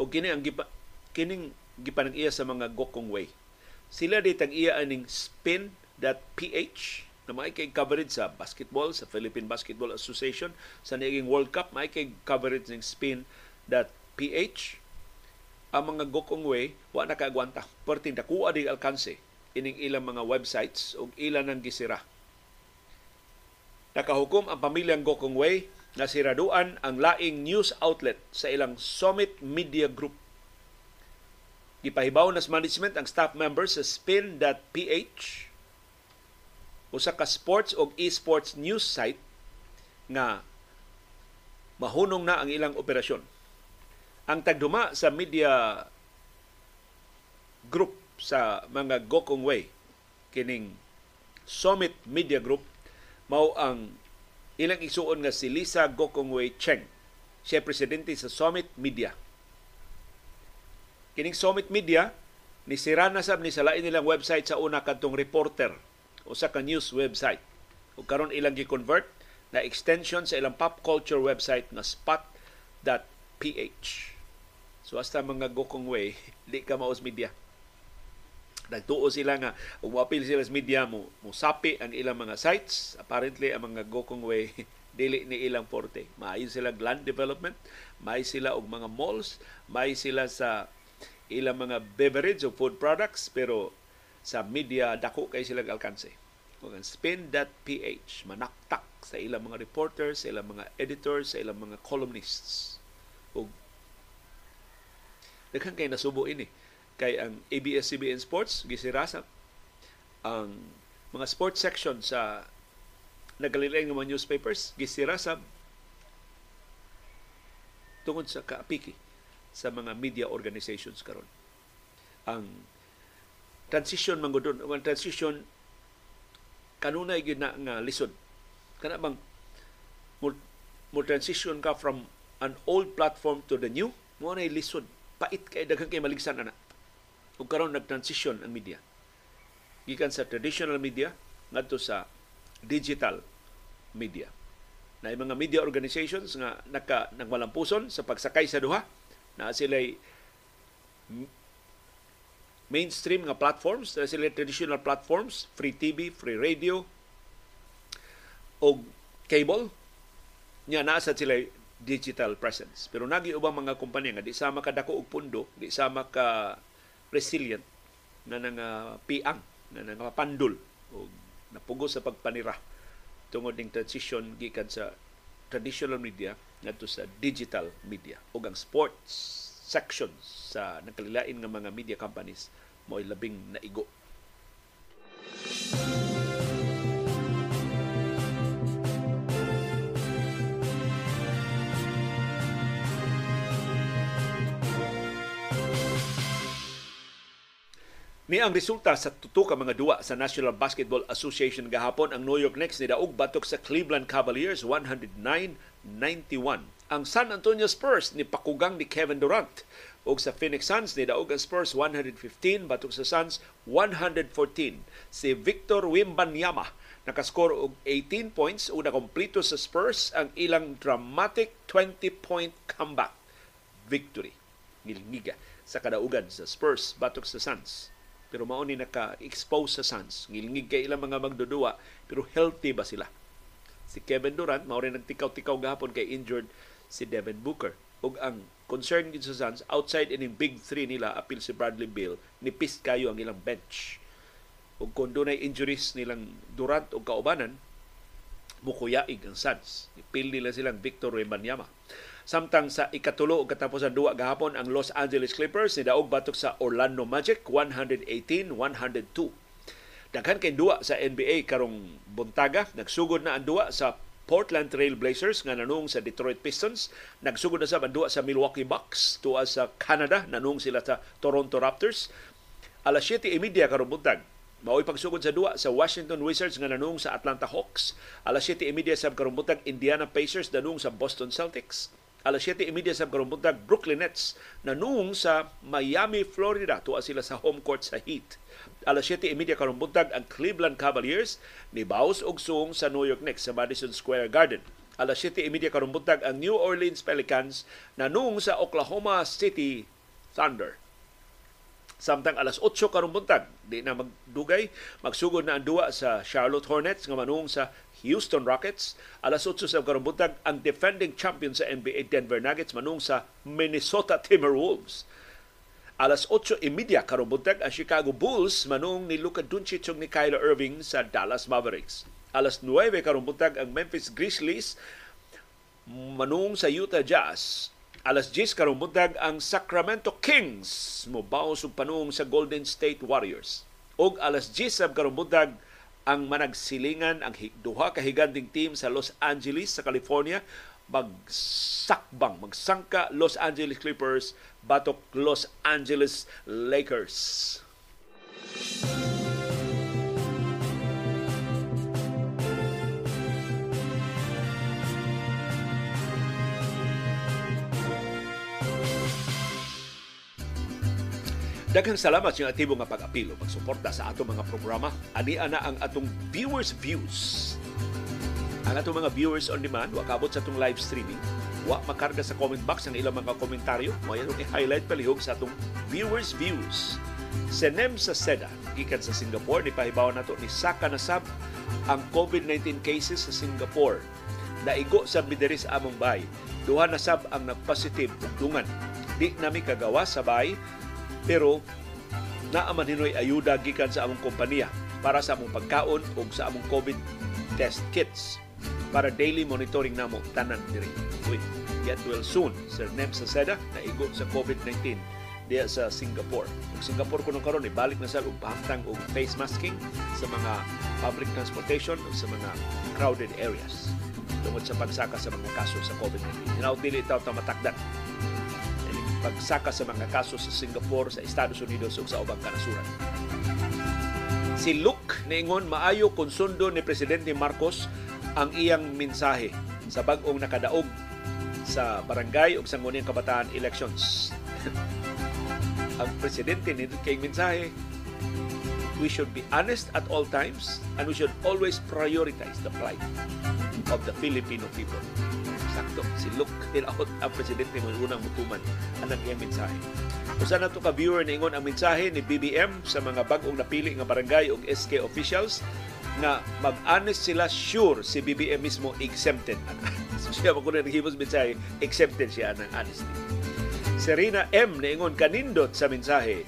O kini ang gipa, kining gipanag iya sa mga gokong way. Sila ditang iya aning spin.ph na may kay coverage sa basketball, sa Philippine Basketball Association, sa naging World Cup, may kay coverage ng spin.ph. Ang mga gokong way, wa na kaagwanta. Perting dakuha di alkanse ining ilang mga websites o ilan ng gisira. Nakahukom ang pamilyang Gokong Way na siraduan ang laing news outlet sa ilang Summit Media Group. Gipahibaw nas management ang staff members sa spin.ph usa ka sports o esports news site nga mahunong na ang ilang operasyon. Ang tagduma sa media group sa mga Gokong Way kining Summit Media Group mao ang ilang isuon nga si Lisa Gokong Way Cheng. Siya presidente sa Summit Media. Kining Summit Media ni sirana sab ni sa lain nilang website sa una kadtong reporter usa ka news website. Ug karon ilang gi-convert na extension sa ilang pop culture website na spot.ph. So hasta mga gokong way, di ka maos media. Nagtuo sila nga ug moapil sila sa media mo musapi ang ilang mga sites. Apparently ang mga gokong way dili ni ilang forte. Maayo sila land development, may sila og mga malls, may sila sa ilang mga beverage o food products pero sa media dako kay sila alkanse. Ug ang spin.ph manaktak sa ilang mga reporters, sa ilang mga editors, sa ilang mga columnists. Ug daghan kay nasubo ini kay ang ABS-CBN Sports gisirasa ang mga sports section sa nagalilaing mga newspapers gisirasa tungod sa kaapiki sa mga media organizations karon. Ang transition man gudon ang transition kanunay gyud na nga lisod. Kana bang mo, mo transition ka from an old platform to the new? Mo na lisod. Pait kay daghang kay maligsan ana ug karon nag-transition ang media. Gikan sa traditional media ngadto sa digital media. Na mga media organizations nga naka nagmalampuson sa pagsakay sa duha. Na sila mainstream nga platforms, na sila traditional platforms, free TV, free radio, o cable, nya nasa sila digital presence. Pero nagi ubang mga kumpanya nga di sama ka dako og pundo, di sama ka resilient na nang piang, na nang pandul o napugos sa pagpanira tungod ning transition gikan sa traditional media ngadto sa digital media ug ang sports sections sa nakalilain nga mga media companies mo'y labing naigo. Ni ang resulta sa tuto ka mga duwa sa National Basketball Association gahapon ang New York Knicks ni daog batok sa Cleveland Cavaliers 109-91. Ang San Antonio Spurs ni pakugang ni Kevin Durant ug sa Phoenix Suns ni daog ang Spurs 115 batok sa Suns 114. Si Victor Wimbanyama nakascore og 18 points ug nakompleto sa Spurs ang ilang dramatic 20-point comeback victory. Ngilngiga sa kadaugan sa Spurs batok sa Suns pero mao ni naka-expose sa Suns. Ngilngig kay ilang mga magdudua, pero healthy ba sila? Si Kevin Durant, mao rin nagtikaw-tikaw gahapon kay injured si Devin Booker. Ug ang concern gid sa Suns, outside ining big three nila, apil si Bradley Beal, nipis kayo ang ilang bench. Ug kung dunay injuries nilang Durant o kaubanan, mukuyaig ang Suns. Ipil nila silang Victor Wembanyama. Samtang sa ikatulo ug katapusan duwa gahapon ang Los Angeles Clippers ni daog batok sa Orlando Magic 118-102. Daghan kay duwa sa NBA karong buntaga, nagsugod na ang duwa sa Portland Trail Blazers nga nanung sa Detroit Pistons, nagsugod na sa duwa sa Milwaukee Bucks tuwa sa Canada, nanung sila sa Toronto Raptors. Alas 7:30 karong buntag, Mao'y pagsugod sa duwa sa Washington Wizards nga nanung sa Atlanta Hawks. Alas 7:30 sa karumbutag Indiana Pacers nanung sa Boston Celtics alas 7.30 sa karumbuntag Brooklyn Nets na noong sa Miami, Florida. Tuwa sila sa home court sa Heat. Alas 7.30 karumbuntag ang Cleveland Cavaliers ni Baus og sa New York Knicks sa Madison Square Garden. Alas 7.30 karumbuntag ang New Orleans Pelicans na noong sa Oklahoma City Thunder. Samtang alas 8 karong buntag, di na magdugay, magsugod na ang duwa sa Charlotte Hornets nga manung sa Houston Rockets. Alas 8 sa karong buntag, ang defending champion sa NBA Denver Nuggets manung sa Minnesota Timberwolves. Alas 8 imedya karong buntag, ang Chicago Bulls manung ni Luka Doncic ni Kyler Irving sa Dallas Mavericks. Alas 9 karong buntag, ang Memphis Grizzlies manung sa Utah Jazz Alas 10 karong buntag ang Sacramento Kings mobaw og panung sa Golden State Warriors. Og alas 10 sa karong buntag ang managsilingan ang duha ka higanting team sa Los Angeles sa California magsakbang magsangka Los Angeles Clippers batok Los Angeles Lakers. Daghang salamat sa atibo nga pag-apilo, pagsuporta sa atong mga programa. Ani ana ang atong viewers views. Ang atong mga viewers on demand, wa kabot sa atong live streaming, wa makarga sa comment box ang ilang mga komentaryo. Yan i-highlight palihog sa atong viewers views. Senem sa SEDA, gikan sa Singapore, ni pahibaw nato ni Saka Nasab ang COVID-19 cases sa Singapore. Naigo sa bidiri sa among bay. Duha na sab ang nagpositive ug dungan. Di nami kagawa sa bay pero naaman hinoy ayuda gikan sa among kompanya para sa among pagkaon o sa among COVID test kits para daily monitoring namo tanan diri. With get well soon, Sir Nem Saseda na igo sa COVID-19 diya sa Singapore. Ang Singapore kuno karon ni balik na sa og pahangtang og face masking sa mga public transportation o sa mga crowded areas tungod sa pagsaka sa mga kaso sa COVID-19. Hinaut dili itaw ta matakdan pagsaka sa mga kaso sa Singapore, sa Estados Unidos ug sa ubang kanasuran. Si Luke niingon maayo kung sundo ni Presidente Marcos ang iyang mensahe sa bag-ong nakadaog sa barangay ug sangguniang kabataan elections. ang presidente ni kay mensahe we should be honest at all times and we should always prioritize the plight of the Filipino people. Sakto, si Luke Hinaot ang presidente mo unang mutuman ang iyang mensahe. Usa na ka viewer ningon ang mensahe ni BBM sa mga bag-ong napili nga barangay ug SK officials nga mag-honest sila sure si BBM mismo exempted. so siya mo kuno naghimos mensahe exempted siya ng honesty. Serena M niingon kanindot sa mensahe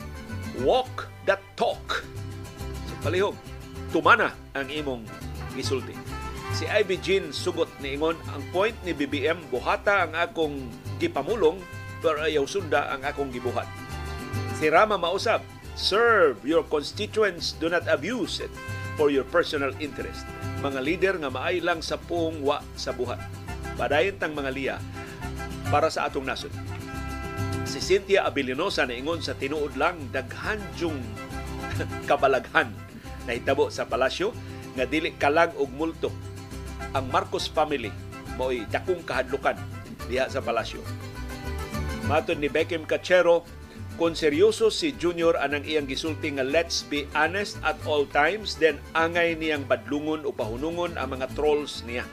walk the talk. Palihog tumana ang imong gisulti. Si Ivy Jean sugot ni Ingon ang point ni BBM buhata ang akong gipamulong pero ayaw sunda ang akong gibuhat. Si Rama mausab serve your constituents do not abuse it for your personal interest. Mga leader nga maay lang sa puong wa sa buhat. Padayon tang mga liya para sa atong nasod. Si Cynthia Abilinosa na ingon sa tinuod lang daghan jung kabalaghan nahitabo sa palasyo nga dili kalag og multo. Ang Marcos family mo'y dakong kahadlukan diha sa palasyo. Matod ni Beckham Cachero, kung seryoso si Junior anang iyang gisulti nga let's be honest at all times, then angay niyang badlungon o pahunungon ang mga trolls niya.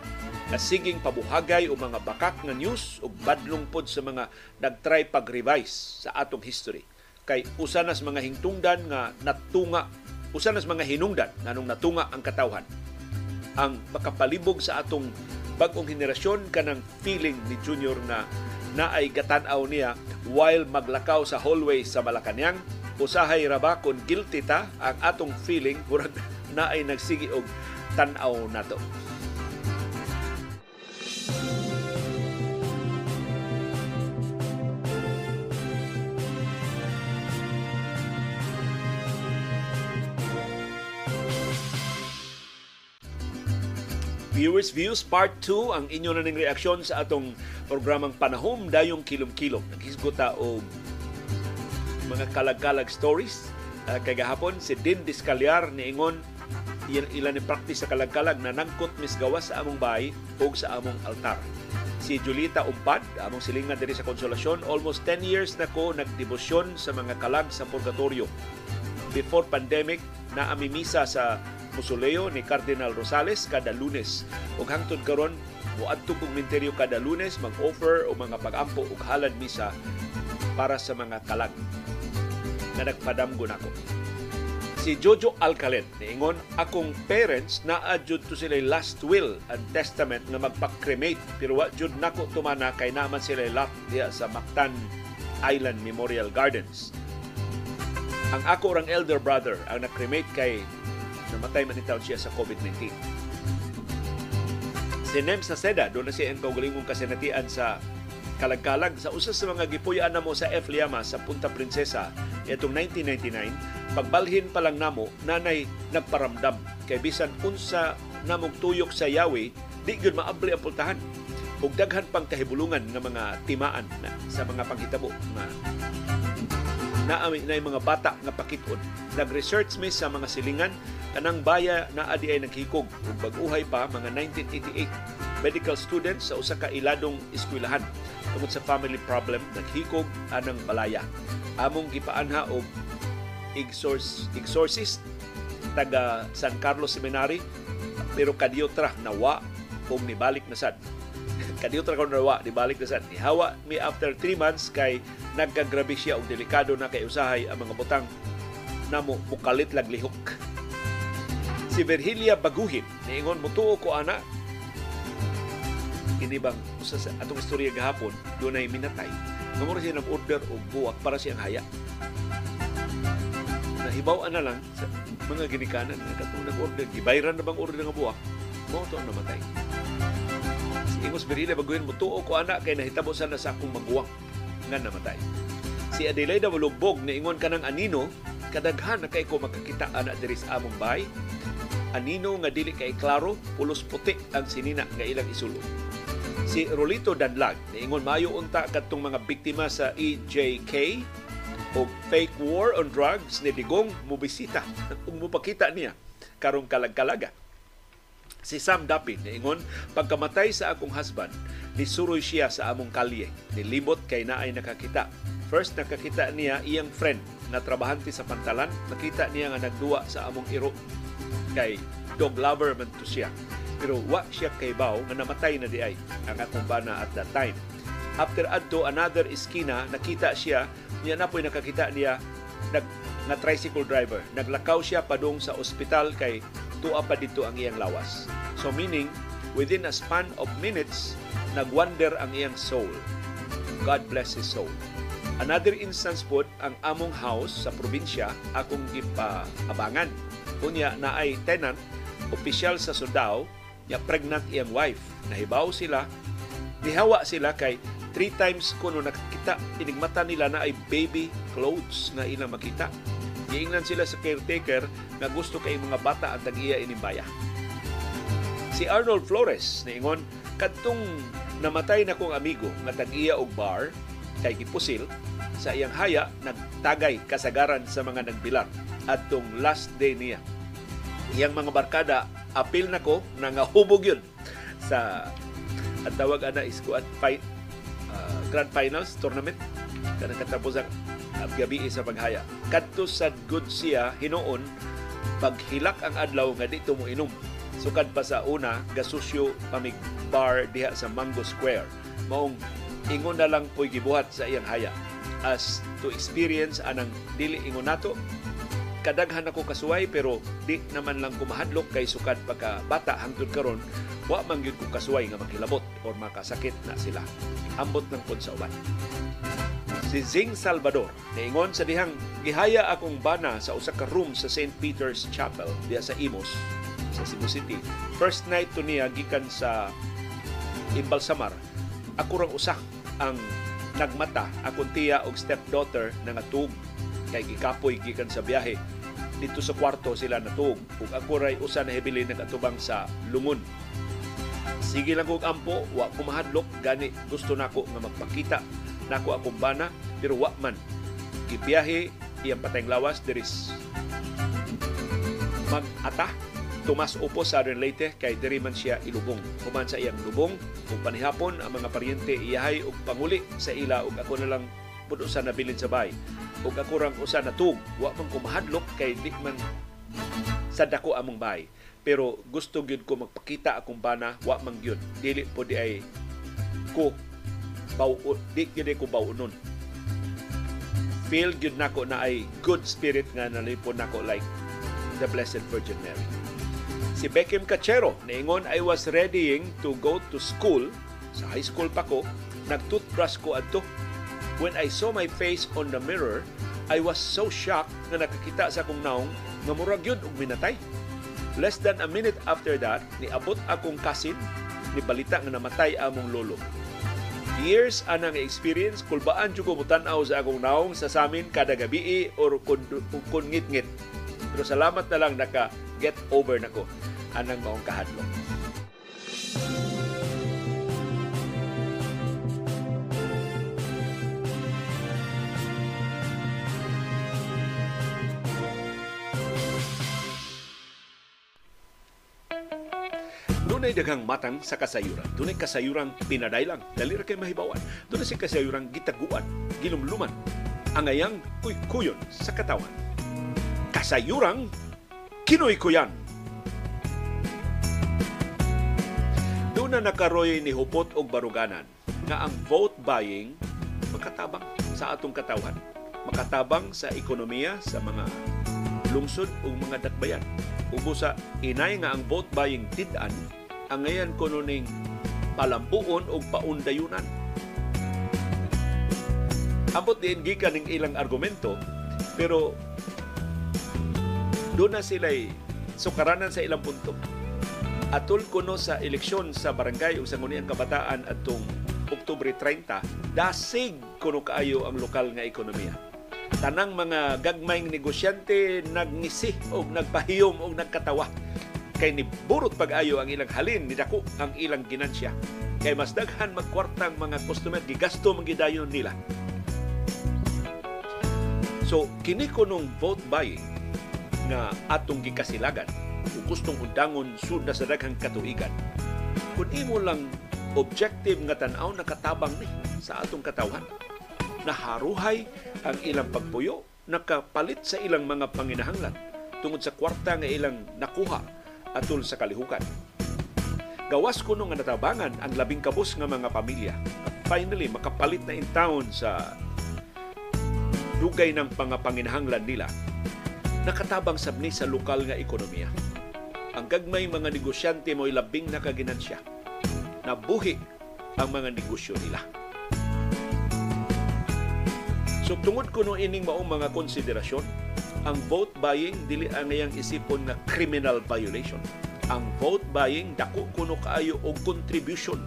Kasiging pabuhagay o mga bakak nga news o badlong pod sa mga nagtry pag-revise sa atong history. Kay usanas mga hingtungdan nga natunga usa nas mga hinungdan nganong natunga ang katawhan ang makapalibog sa atong bagong henerasyon kanang feeling ni Junior na naay gatan-aw niya while maglakaw sa hallway sa Malacañang usahay ra ba kung guilty ta ang atong feeling? Murag naay nagsigi og tan-aw nato Viewers Views Part 2 ang inyo na ning reaksyon sa atong programang Panahom Dayong Kilom-Kilom. Naghisgota o mga kalag-kalag stories. Uh, kay gahapon si Din Discalyar ni Ingon ilan ni practice sa kalag-kalag na nangkot misgawas sa among bahay o sa among altar. Si Julita Umpad, among silingan diri sa Konsolasyon, almost 10 years na ko nagdebosyon sa mga kalag sa purgatorio. Before pandemic, na amimisa sa Musoleo ni Cardinal Rosales kada lunes. Ug hangtod karon muadto kog minteryo kada lunes mag-offer o mga pag-ampo ug halad misa para sa mga kalag na nagpadamgo nako. Si Jojo Alcalen niingon akong parents na adjud to sila last will and testament na magpa-cremate pero wa jud nako tumana kay naman sila lock diya sa Mactan Island Memorial Gardens. Ang ako rang elder brother ang na-cremate kay namatay man itaw siya sa COVID-19. Si Nem sa Seda, doon na siya ang kaugalingong kasinatian sa kalagkalag sa usas sa mga gipuyaan namo sa F. Liama sa Punta Princesa itong 1999 pagbalhin pa lang namo nanay nagparamdam kay bisan unsa namog tuyok sa Yahweh di gyud maabli ang pultahan ug daghan pang kahibulungan nga mga timaan na, sa mga panghitabo nga naami na mga bata nga pakit-on. Nag-research mi sa mga silingan kanang baya na adi ay naghikog ug bag-uhay pa mga 1988 medical students sa usa ka iladong eskwelahan tungod sa family problem naghikog anang balaya. Among gipaanha og exorcist, exorcist taga San Carlos Seminary pero kadiotra nawa kung nibalik na sad kadiyot ra kon rawa di balik na ni hawa. Mi after 3 months kay nagkagrabe siya og delikado na kay usahay ang mga butang. Namo mukalit lag lihok si Virgilia Baguhin niingon mutuo ko ana. Ini bang usa sa atong istorya gahapon dunay minatay. Nga mo siya nag-order og buwak para siyang haya. Nahibaw na lang sa mga ginikanan. Nga katong nag-order gibayran na bang order nga buwak? Mo to namatay Ingos Berila baguhin mo tuo ko anak kay nahitabo sa na sa akong maguwang nga namatay. Si Adelaida Walugbog na ingon kanang anino kadaghan na kay ko makakita anak diri sa among bahay. Anino nga dili kay klaro, pulos puti ang sinina nga ilang isulod. Si Rolito Danlag ingon mayo unta kadtong mga biktima sa EJK o fake war on drugs ni Digong mubisita ug mupakita niya karong kalag-kalaga Si Sam Dapin niingon, pagkamatay sa akong husband, nisuroy siya sa among kalye. Nilibot kay naay nakakita. First nakakita niya iyang friend na trabahante sa pantalan, nakita niya nga nagduwa sa among iro kay dog lover man to siya. Pero wa siya kay Bao nga namatay na di ay ang akong bana at that time. After adto another iskina, nakita siya, niya na po'y nakakita niya nag nga tricycle driver. Naglakaw siya padung sa ospital kay tuwa pa dito ang iyang lawas. So meaning, within a span of minutes, nagwander ang iyang soul. God bless his soul. Another instance po, ang among house sa probinsya, akong gipaabangan. Kunya na ay tenant, opisyal sa Sundao, ya pregnant iyang wife. Nahibaw sila, nihawa sila kay three times kuno nakakita inigmata nila na ay baby clothes nga ilang makita. Giingnan sila sa caretaker nga gusto kay mga bata ang tag-iya inimbaya. Si Arnold Flores niingon kadtong namatay na kong amigo nga tag-iya og bar kay gipusil sa iyang haya nagtagay kasagaran sa mga nagbilar adtong last day niya. Iyang mga barkada apil nako na nga hubog yun sa at tawag ana is kuan fight uh, Grand Finals tournament kanang katapos ang uh, gabi sa paghaya. Kadto sa good siya hinuon paghilak ang adlaw nga dito mo inom. Sukad pa sa una gasusyo pamig bar diha sa Mango Square. Maong ingon na lang po'y gibuhat sa iyang haya as to experience anang dili ingon nato kadaghan ako kasuway pero di naman lang kumahadlok kay sukad pagka bata hangtod karon. Wa man gyud ko kasuway nga makilabot or makasakit na sila. Ambot ng pud sa uban. Si Zing Salvador niingon sa dihang gihaya akong bana sa usa ka room sa St. Peter's Chapel diya sa Imos sa Cebu City. First night to niya gikan sa Imbalsamar. Ako rang usa ang nagmata akong tiya og stepdaughter na natug kay gikapoy gikan sa biyahe. Dito sa kwarto sila natug ug ako ray usa na hebili nagatubang sa lungon sige lang kog ampo wa ko mahadlok. Gani gusto nako nga magpakita. Nako akong bana pero wa man. Gibiyahe iyang patayng lawas diris. Mag-ata Tomas Upo sa Leyte kay diri man siya ilubong. Human sa iyang lubong ug panihapon ang mga paryente iyahay og panguli sa ila ug ako na lang pud usa nabilin sa bay. Ug ako usa na tug, wa man ko mahadlok kay di man sa dako among bay. Pero gusto gyud ko magpakita akong bana, wa man gyud. Dili po di ay ko baw di gyud ko bawunon. Feel gyud nako na ay good spirit nga nalipon nako like the Blessed Virgin Mary. Si Beckham Cachero, niingon, I was readying to go to school. Sa high school pa ko, nag-toothbrush ko adto. When I saw my face on the mirror, I was so shocked na nakakita sa akong naong nga murag yun og minatay. Less than a minute after that, niabot akong kasin, ni balita nga namatay among lolo. Years anang experience, kulbaan jud ko mutanaw sa akong naong sa samin kada gabi or kun, kun ngit-ngit. Pero salamat na lang naka get over nako anang maong kahadlok. Daghang matang sa kasayuran. Dunay kasayuran pinadaylang, dali ra kay mahibawan. Dunay si kasayuran gitaguan, gilumluman, angayang kuy-kuyon sa katawan. Kasayurang Kinoy ko yan. Doon na nakaroy ni Hupot og Baruganan nga ang vote buying makatabang sa atong katawan. Makatabang sa ekonomiya sa mga lungsod ug mga dakbayan. Ubo sa inay nga ang vote buying tidan ang ngayon kuno ning palambuon og paundayunan. Ambot din gikan ning ilang argumento pero doon na sila'y sukaranan sa ilang punto. Atol kuno sa eleksyon sa barangay o sa nguniyang kabataan atong Oktubre 30, dasig kuno kaayo ang lokal nga ekonomiya. Tanang mga gagmayng negosyante nagngisi o nagpahiyom o nagkatawa kay ni burot pag-ayo ang ilang halin ni dako ang ilang ginansya kay mas daghan magkwartang mga customer gigasto magidayon nila so kini kunong vote buying nga atong gikasilagan ug gustong undangon sud na sa daghang katuigan. Kung imo lang objective nga tan-aw nakatabang ni sa atong katawhan. Naharuhay ang ilang pagpuyo, nakapalit sa ilang mga panginahanglan tungod sa kwarta nga ilang nakuha atol sa kalihukan. Gawas kuno nga natabangan ang labing kabus nga mga pamilya. Finally, makapalit na in town sa dugay ng pangapanginahanglan nila nakatabang sabni sa lokal nga ekonomiya. Ang gagmay mga negosyante mo'y labing nakaginansya. Nabuhi ang mga negosyo nila. So tungod kuno ining maong mga konsiderasyon, ang vote buying dili ang iyang isipon nga criminal violation. Ang vote buying dako kuno kaayo og contribution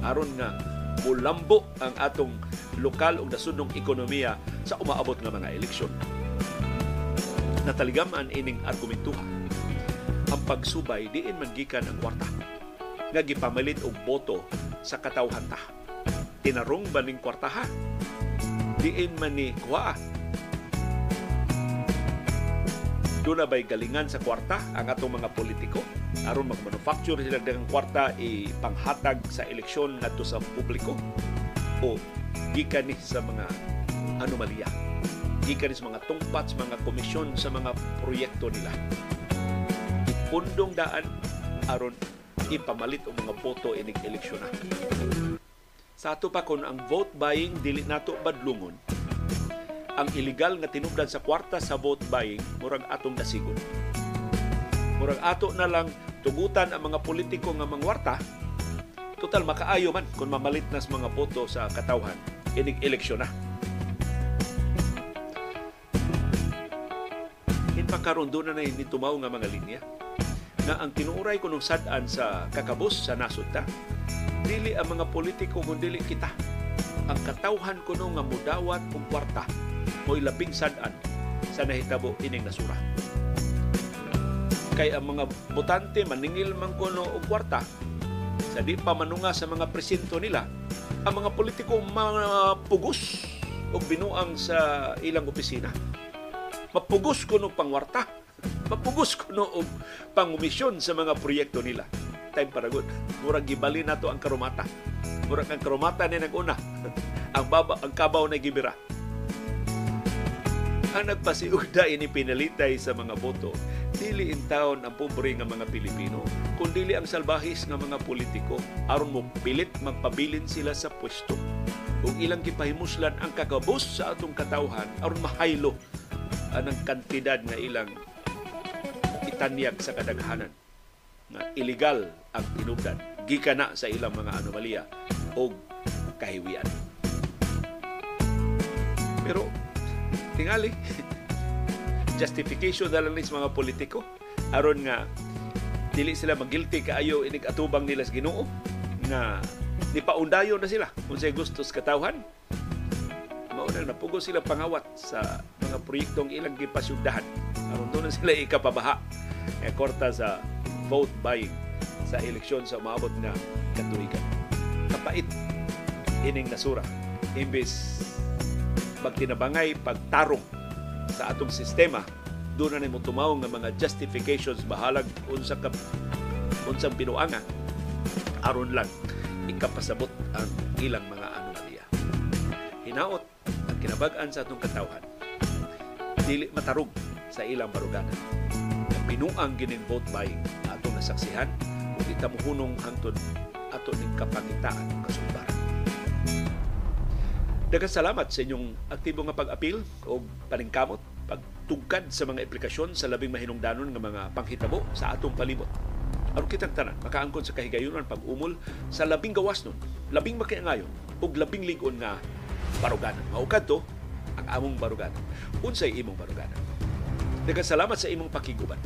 aron nga mulambo ang atong lokal ug nasudnong ekonomiya sa umaabot nga mga eleksyon. Nataligaman ining argumentuha. Ang pagsubay diin man gikan ang kwarta nga gipamalit og boto sa katawhan ta. Tinarong ba ning kwartaha? Diin man ni kuha. Doon na ba'y galingan sa kwarta ang atong mga politiko? Aron mag-manufacture sila ng kwarta ipanghatag sa eleksyon ngadto sa publiko? O gikan ni sa mga anomalya? Gikan sa mga tungpat sa mga komisyon sa mga proyekto nila? Ipundong daan aron ipamalit ang mga boto inig eleksyon na. Sa ato pa kung ang vote buying dili nato badlungon ang illegal nga tinubdan sa kwarta sa vote buying murag atong dasigon murag ato na lang tugutan ang mga politiko nga mangwarta. Total makaayo man kung mamalit nas mga boto sa katawhan. Inig eleksyon na. Hinpakaroon doon na ni tumaw nga mga linya. Na ang tinuuray ko nung sadan sa kakabos sa nasod ta dili ang mga politiko kundi kita. Ang katawhan ko nga mudawat og kwarta mo'y labing sadan sa nahitabo ining nasura. Kay ang mga botante maningil man kuno og kwarta sa di pa manunga sa mga presinto nila ang mga politiko mga pugos og binuang sa ilang opisina. Mapugos kuno pangwarta mapugos kuno og pangumisyon sa mga proyekto nila. Time para good. Murag gibali nato ang karumata. Murag ang karumata ni naguna. Ang baba ang kabaw na gibira ang nagpasiugda ini pinalitay sa mga boto dili in taon ang pobre nga mga Pilipino kundi ang salbahis nga mga politiko. Aron mo pilit magpabilin sila sa pwesto. Ug ilang gipahimuslan ang kakabos sa atong katawhan aron mahaylo anang kantidad nga ilang itanyag sa kadaghanan. Nga illegal ang tinubdan gikan na sa ilang mga anomalya o kahiwian. Pero tingali justification na lang ni mga politiko. Aron nga dili sila magilty kaayo inig atubang nila sa Ginoo nga ni paundayo na sila kung sa katawhan. Maunang napugo sila pangawat sa mga proyektong ilang gipasyugdahan. Aron doon na sila ikapabaha. E korta sa vote buying sa eleksyon sa umabot na katuigan kapait ining nasura. Imbis pagtinabangay pagtarong sa atong sistema doon na nimo tumaw nga mga justifications bahalag unsa ka unsang pinuanga aron lang ikapasabot ang ilang mga anomalya. Hinaot ang kinabag-an sa atong katawhan dili matarog sa ilang baruganan. Pinuang ginin vote buying atong nasaksihan ug itamuhunong hangtod ato ning kapangitaan ug kasumbaran. Daghang salamat sa inyong aktibo nga pag-apil o paningkamot, pagtugkad sa mga aplikasyon sa labing mahinungdanon nga mga panghitabo sa atong palibot. Aron kitang tanan, makaangkon sa kahigayunan pag-umol sa labing gawas nun, labing makiangayon, ug labing ligon nga baruganan. Maukad to, ang among baruganan. Unsay imong baruganan. Daghang salamat sa imong pakiguban.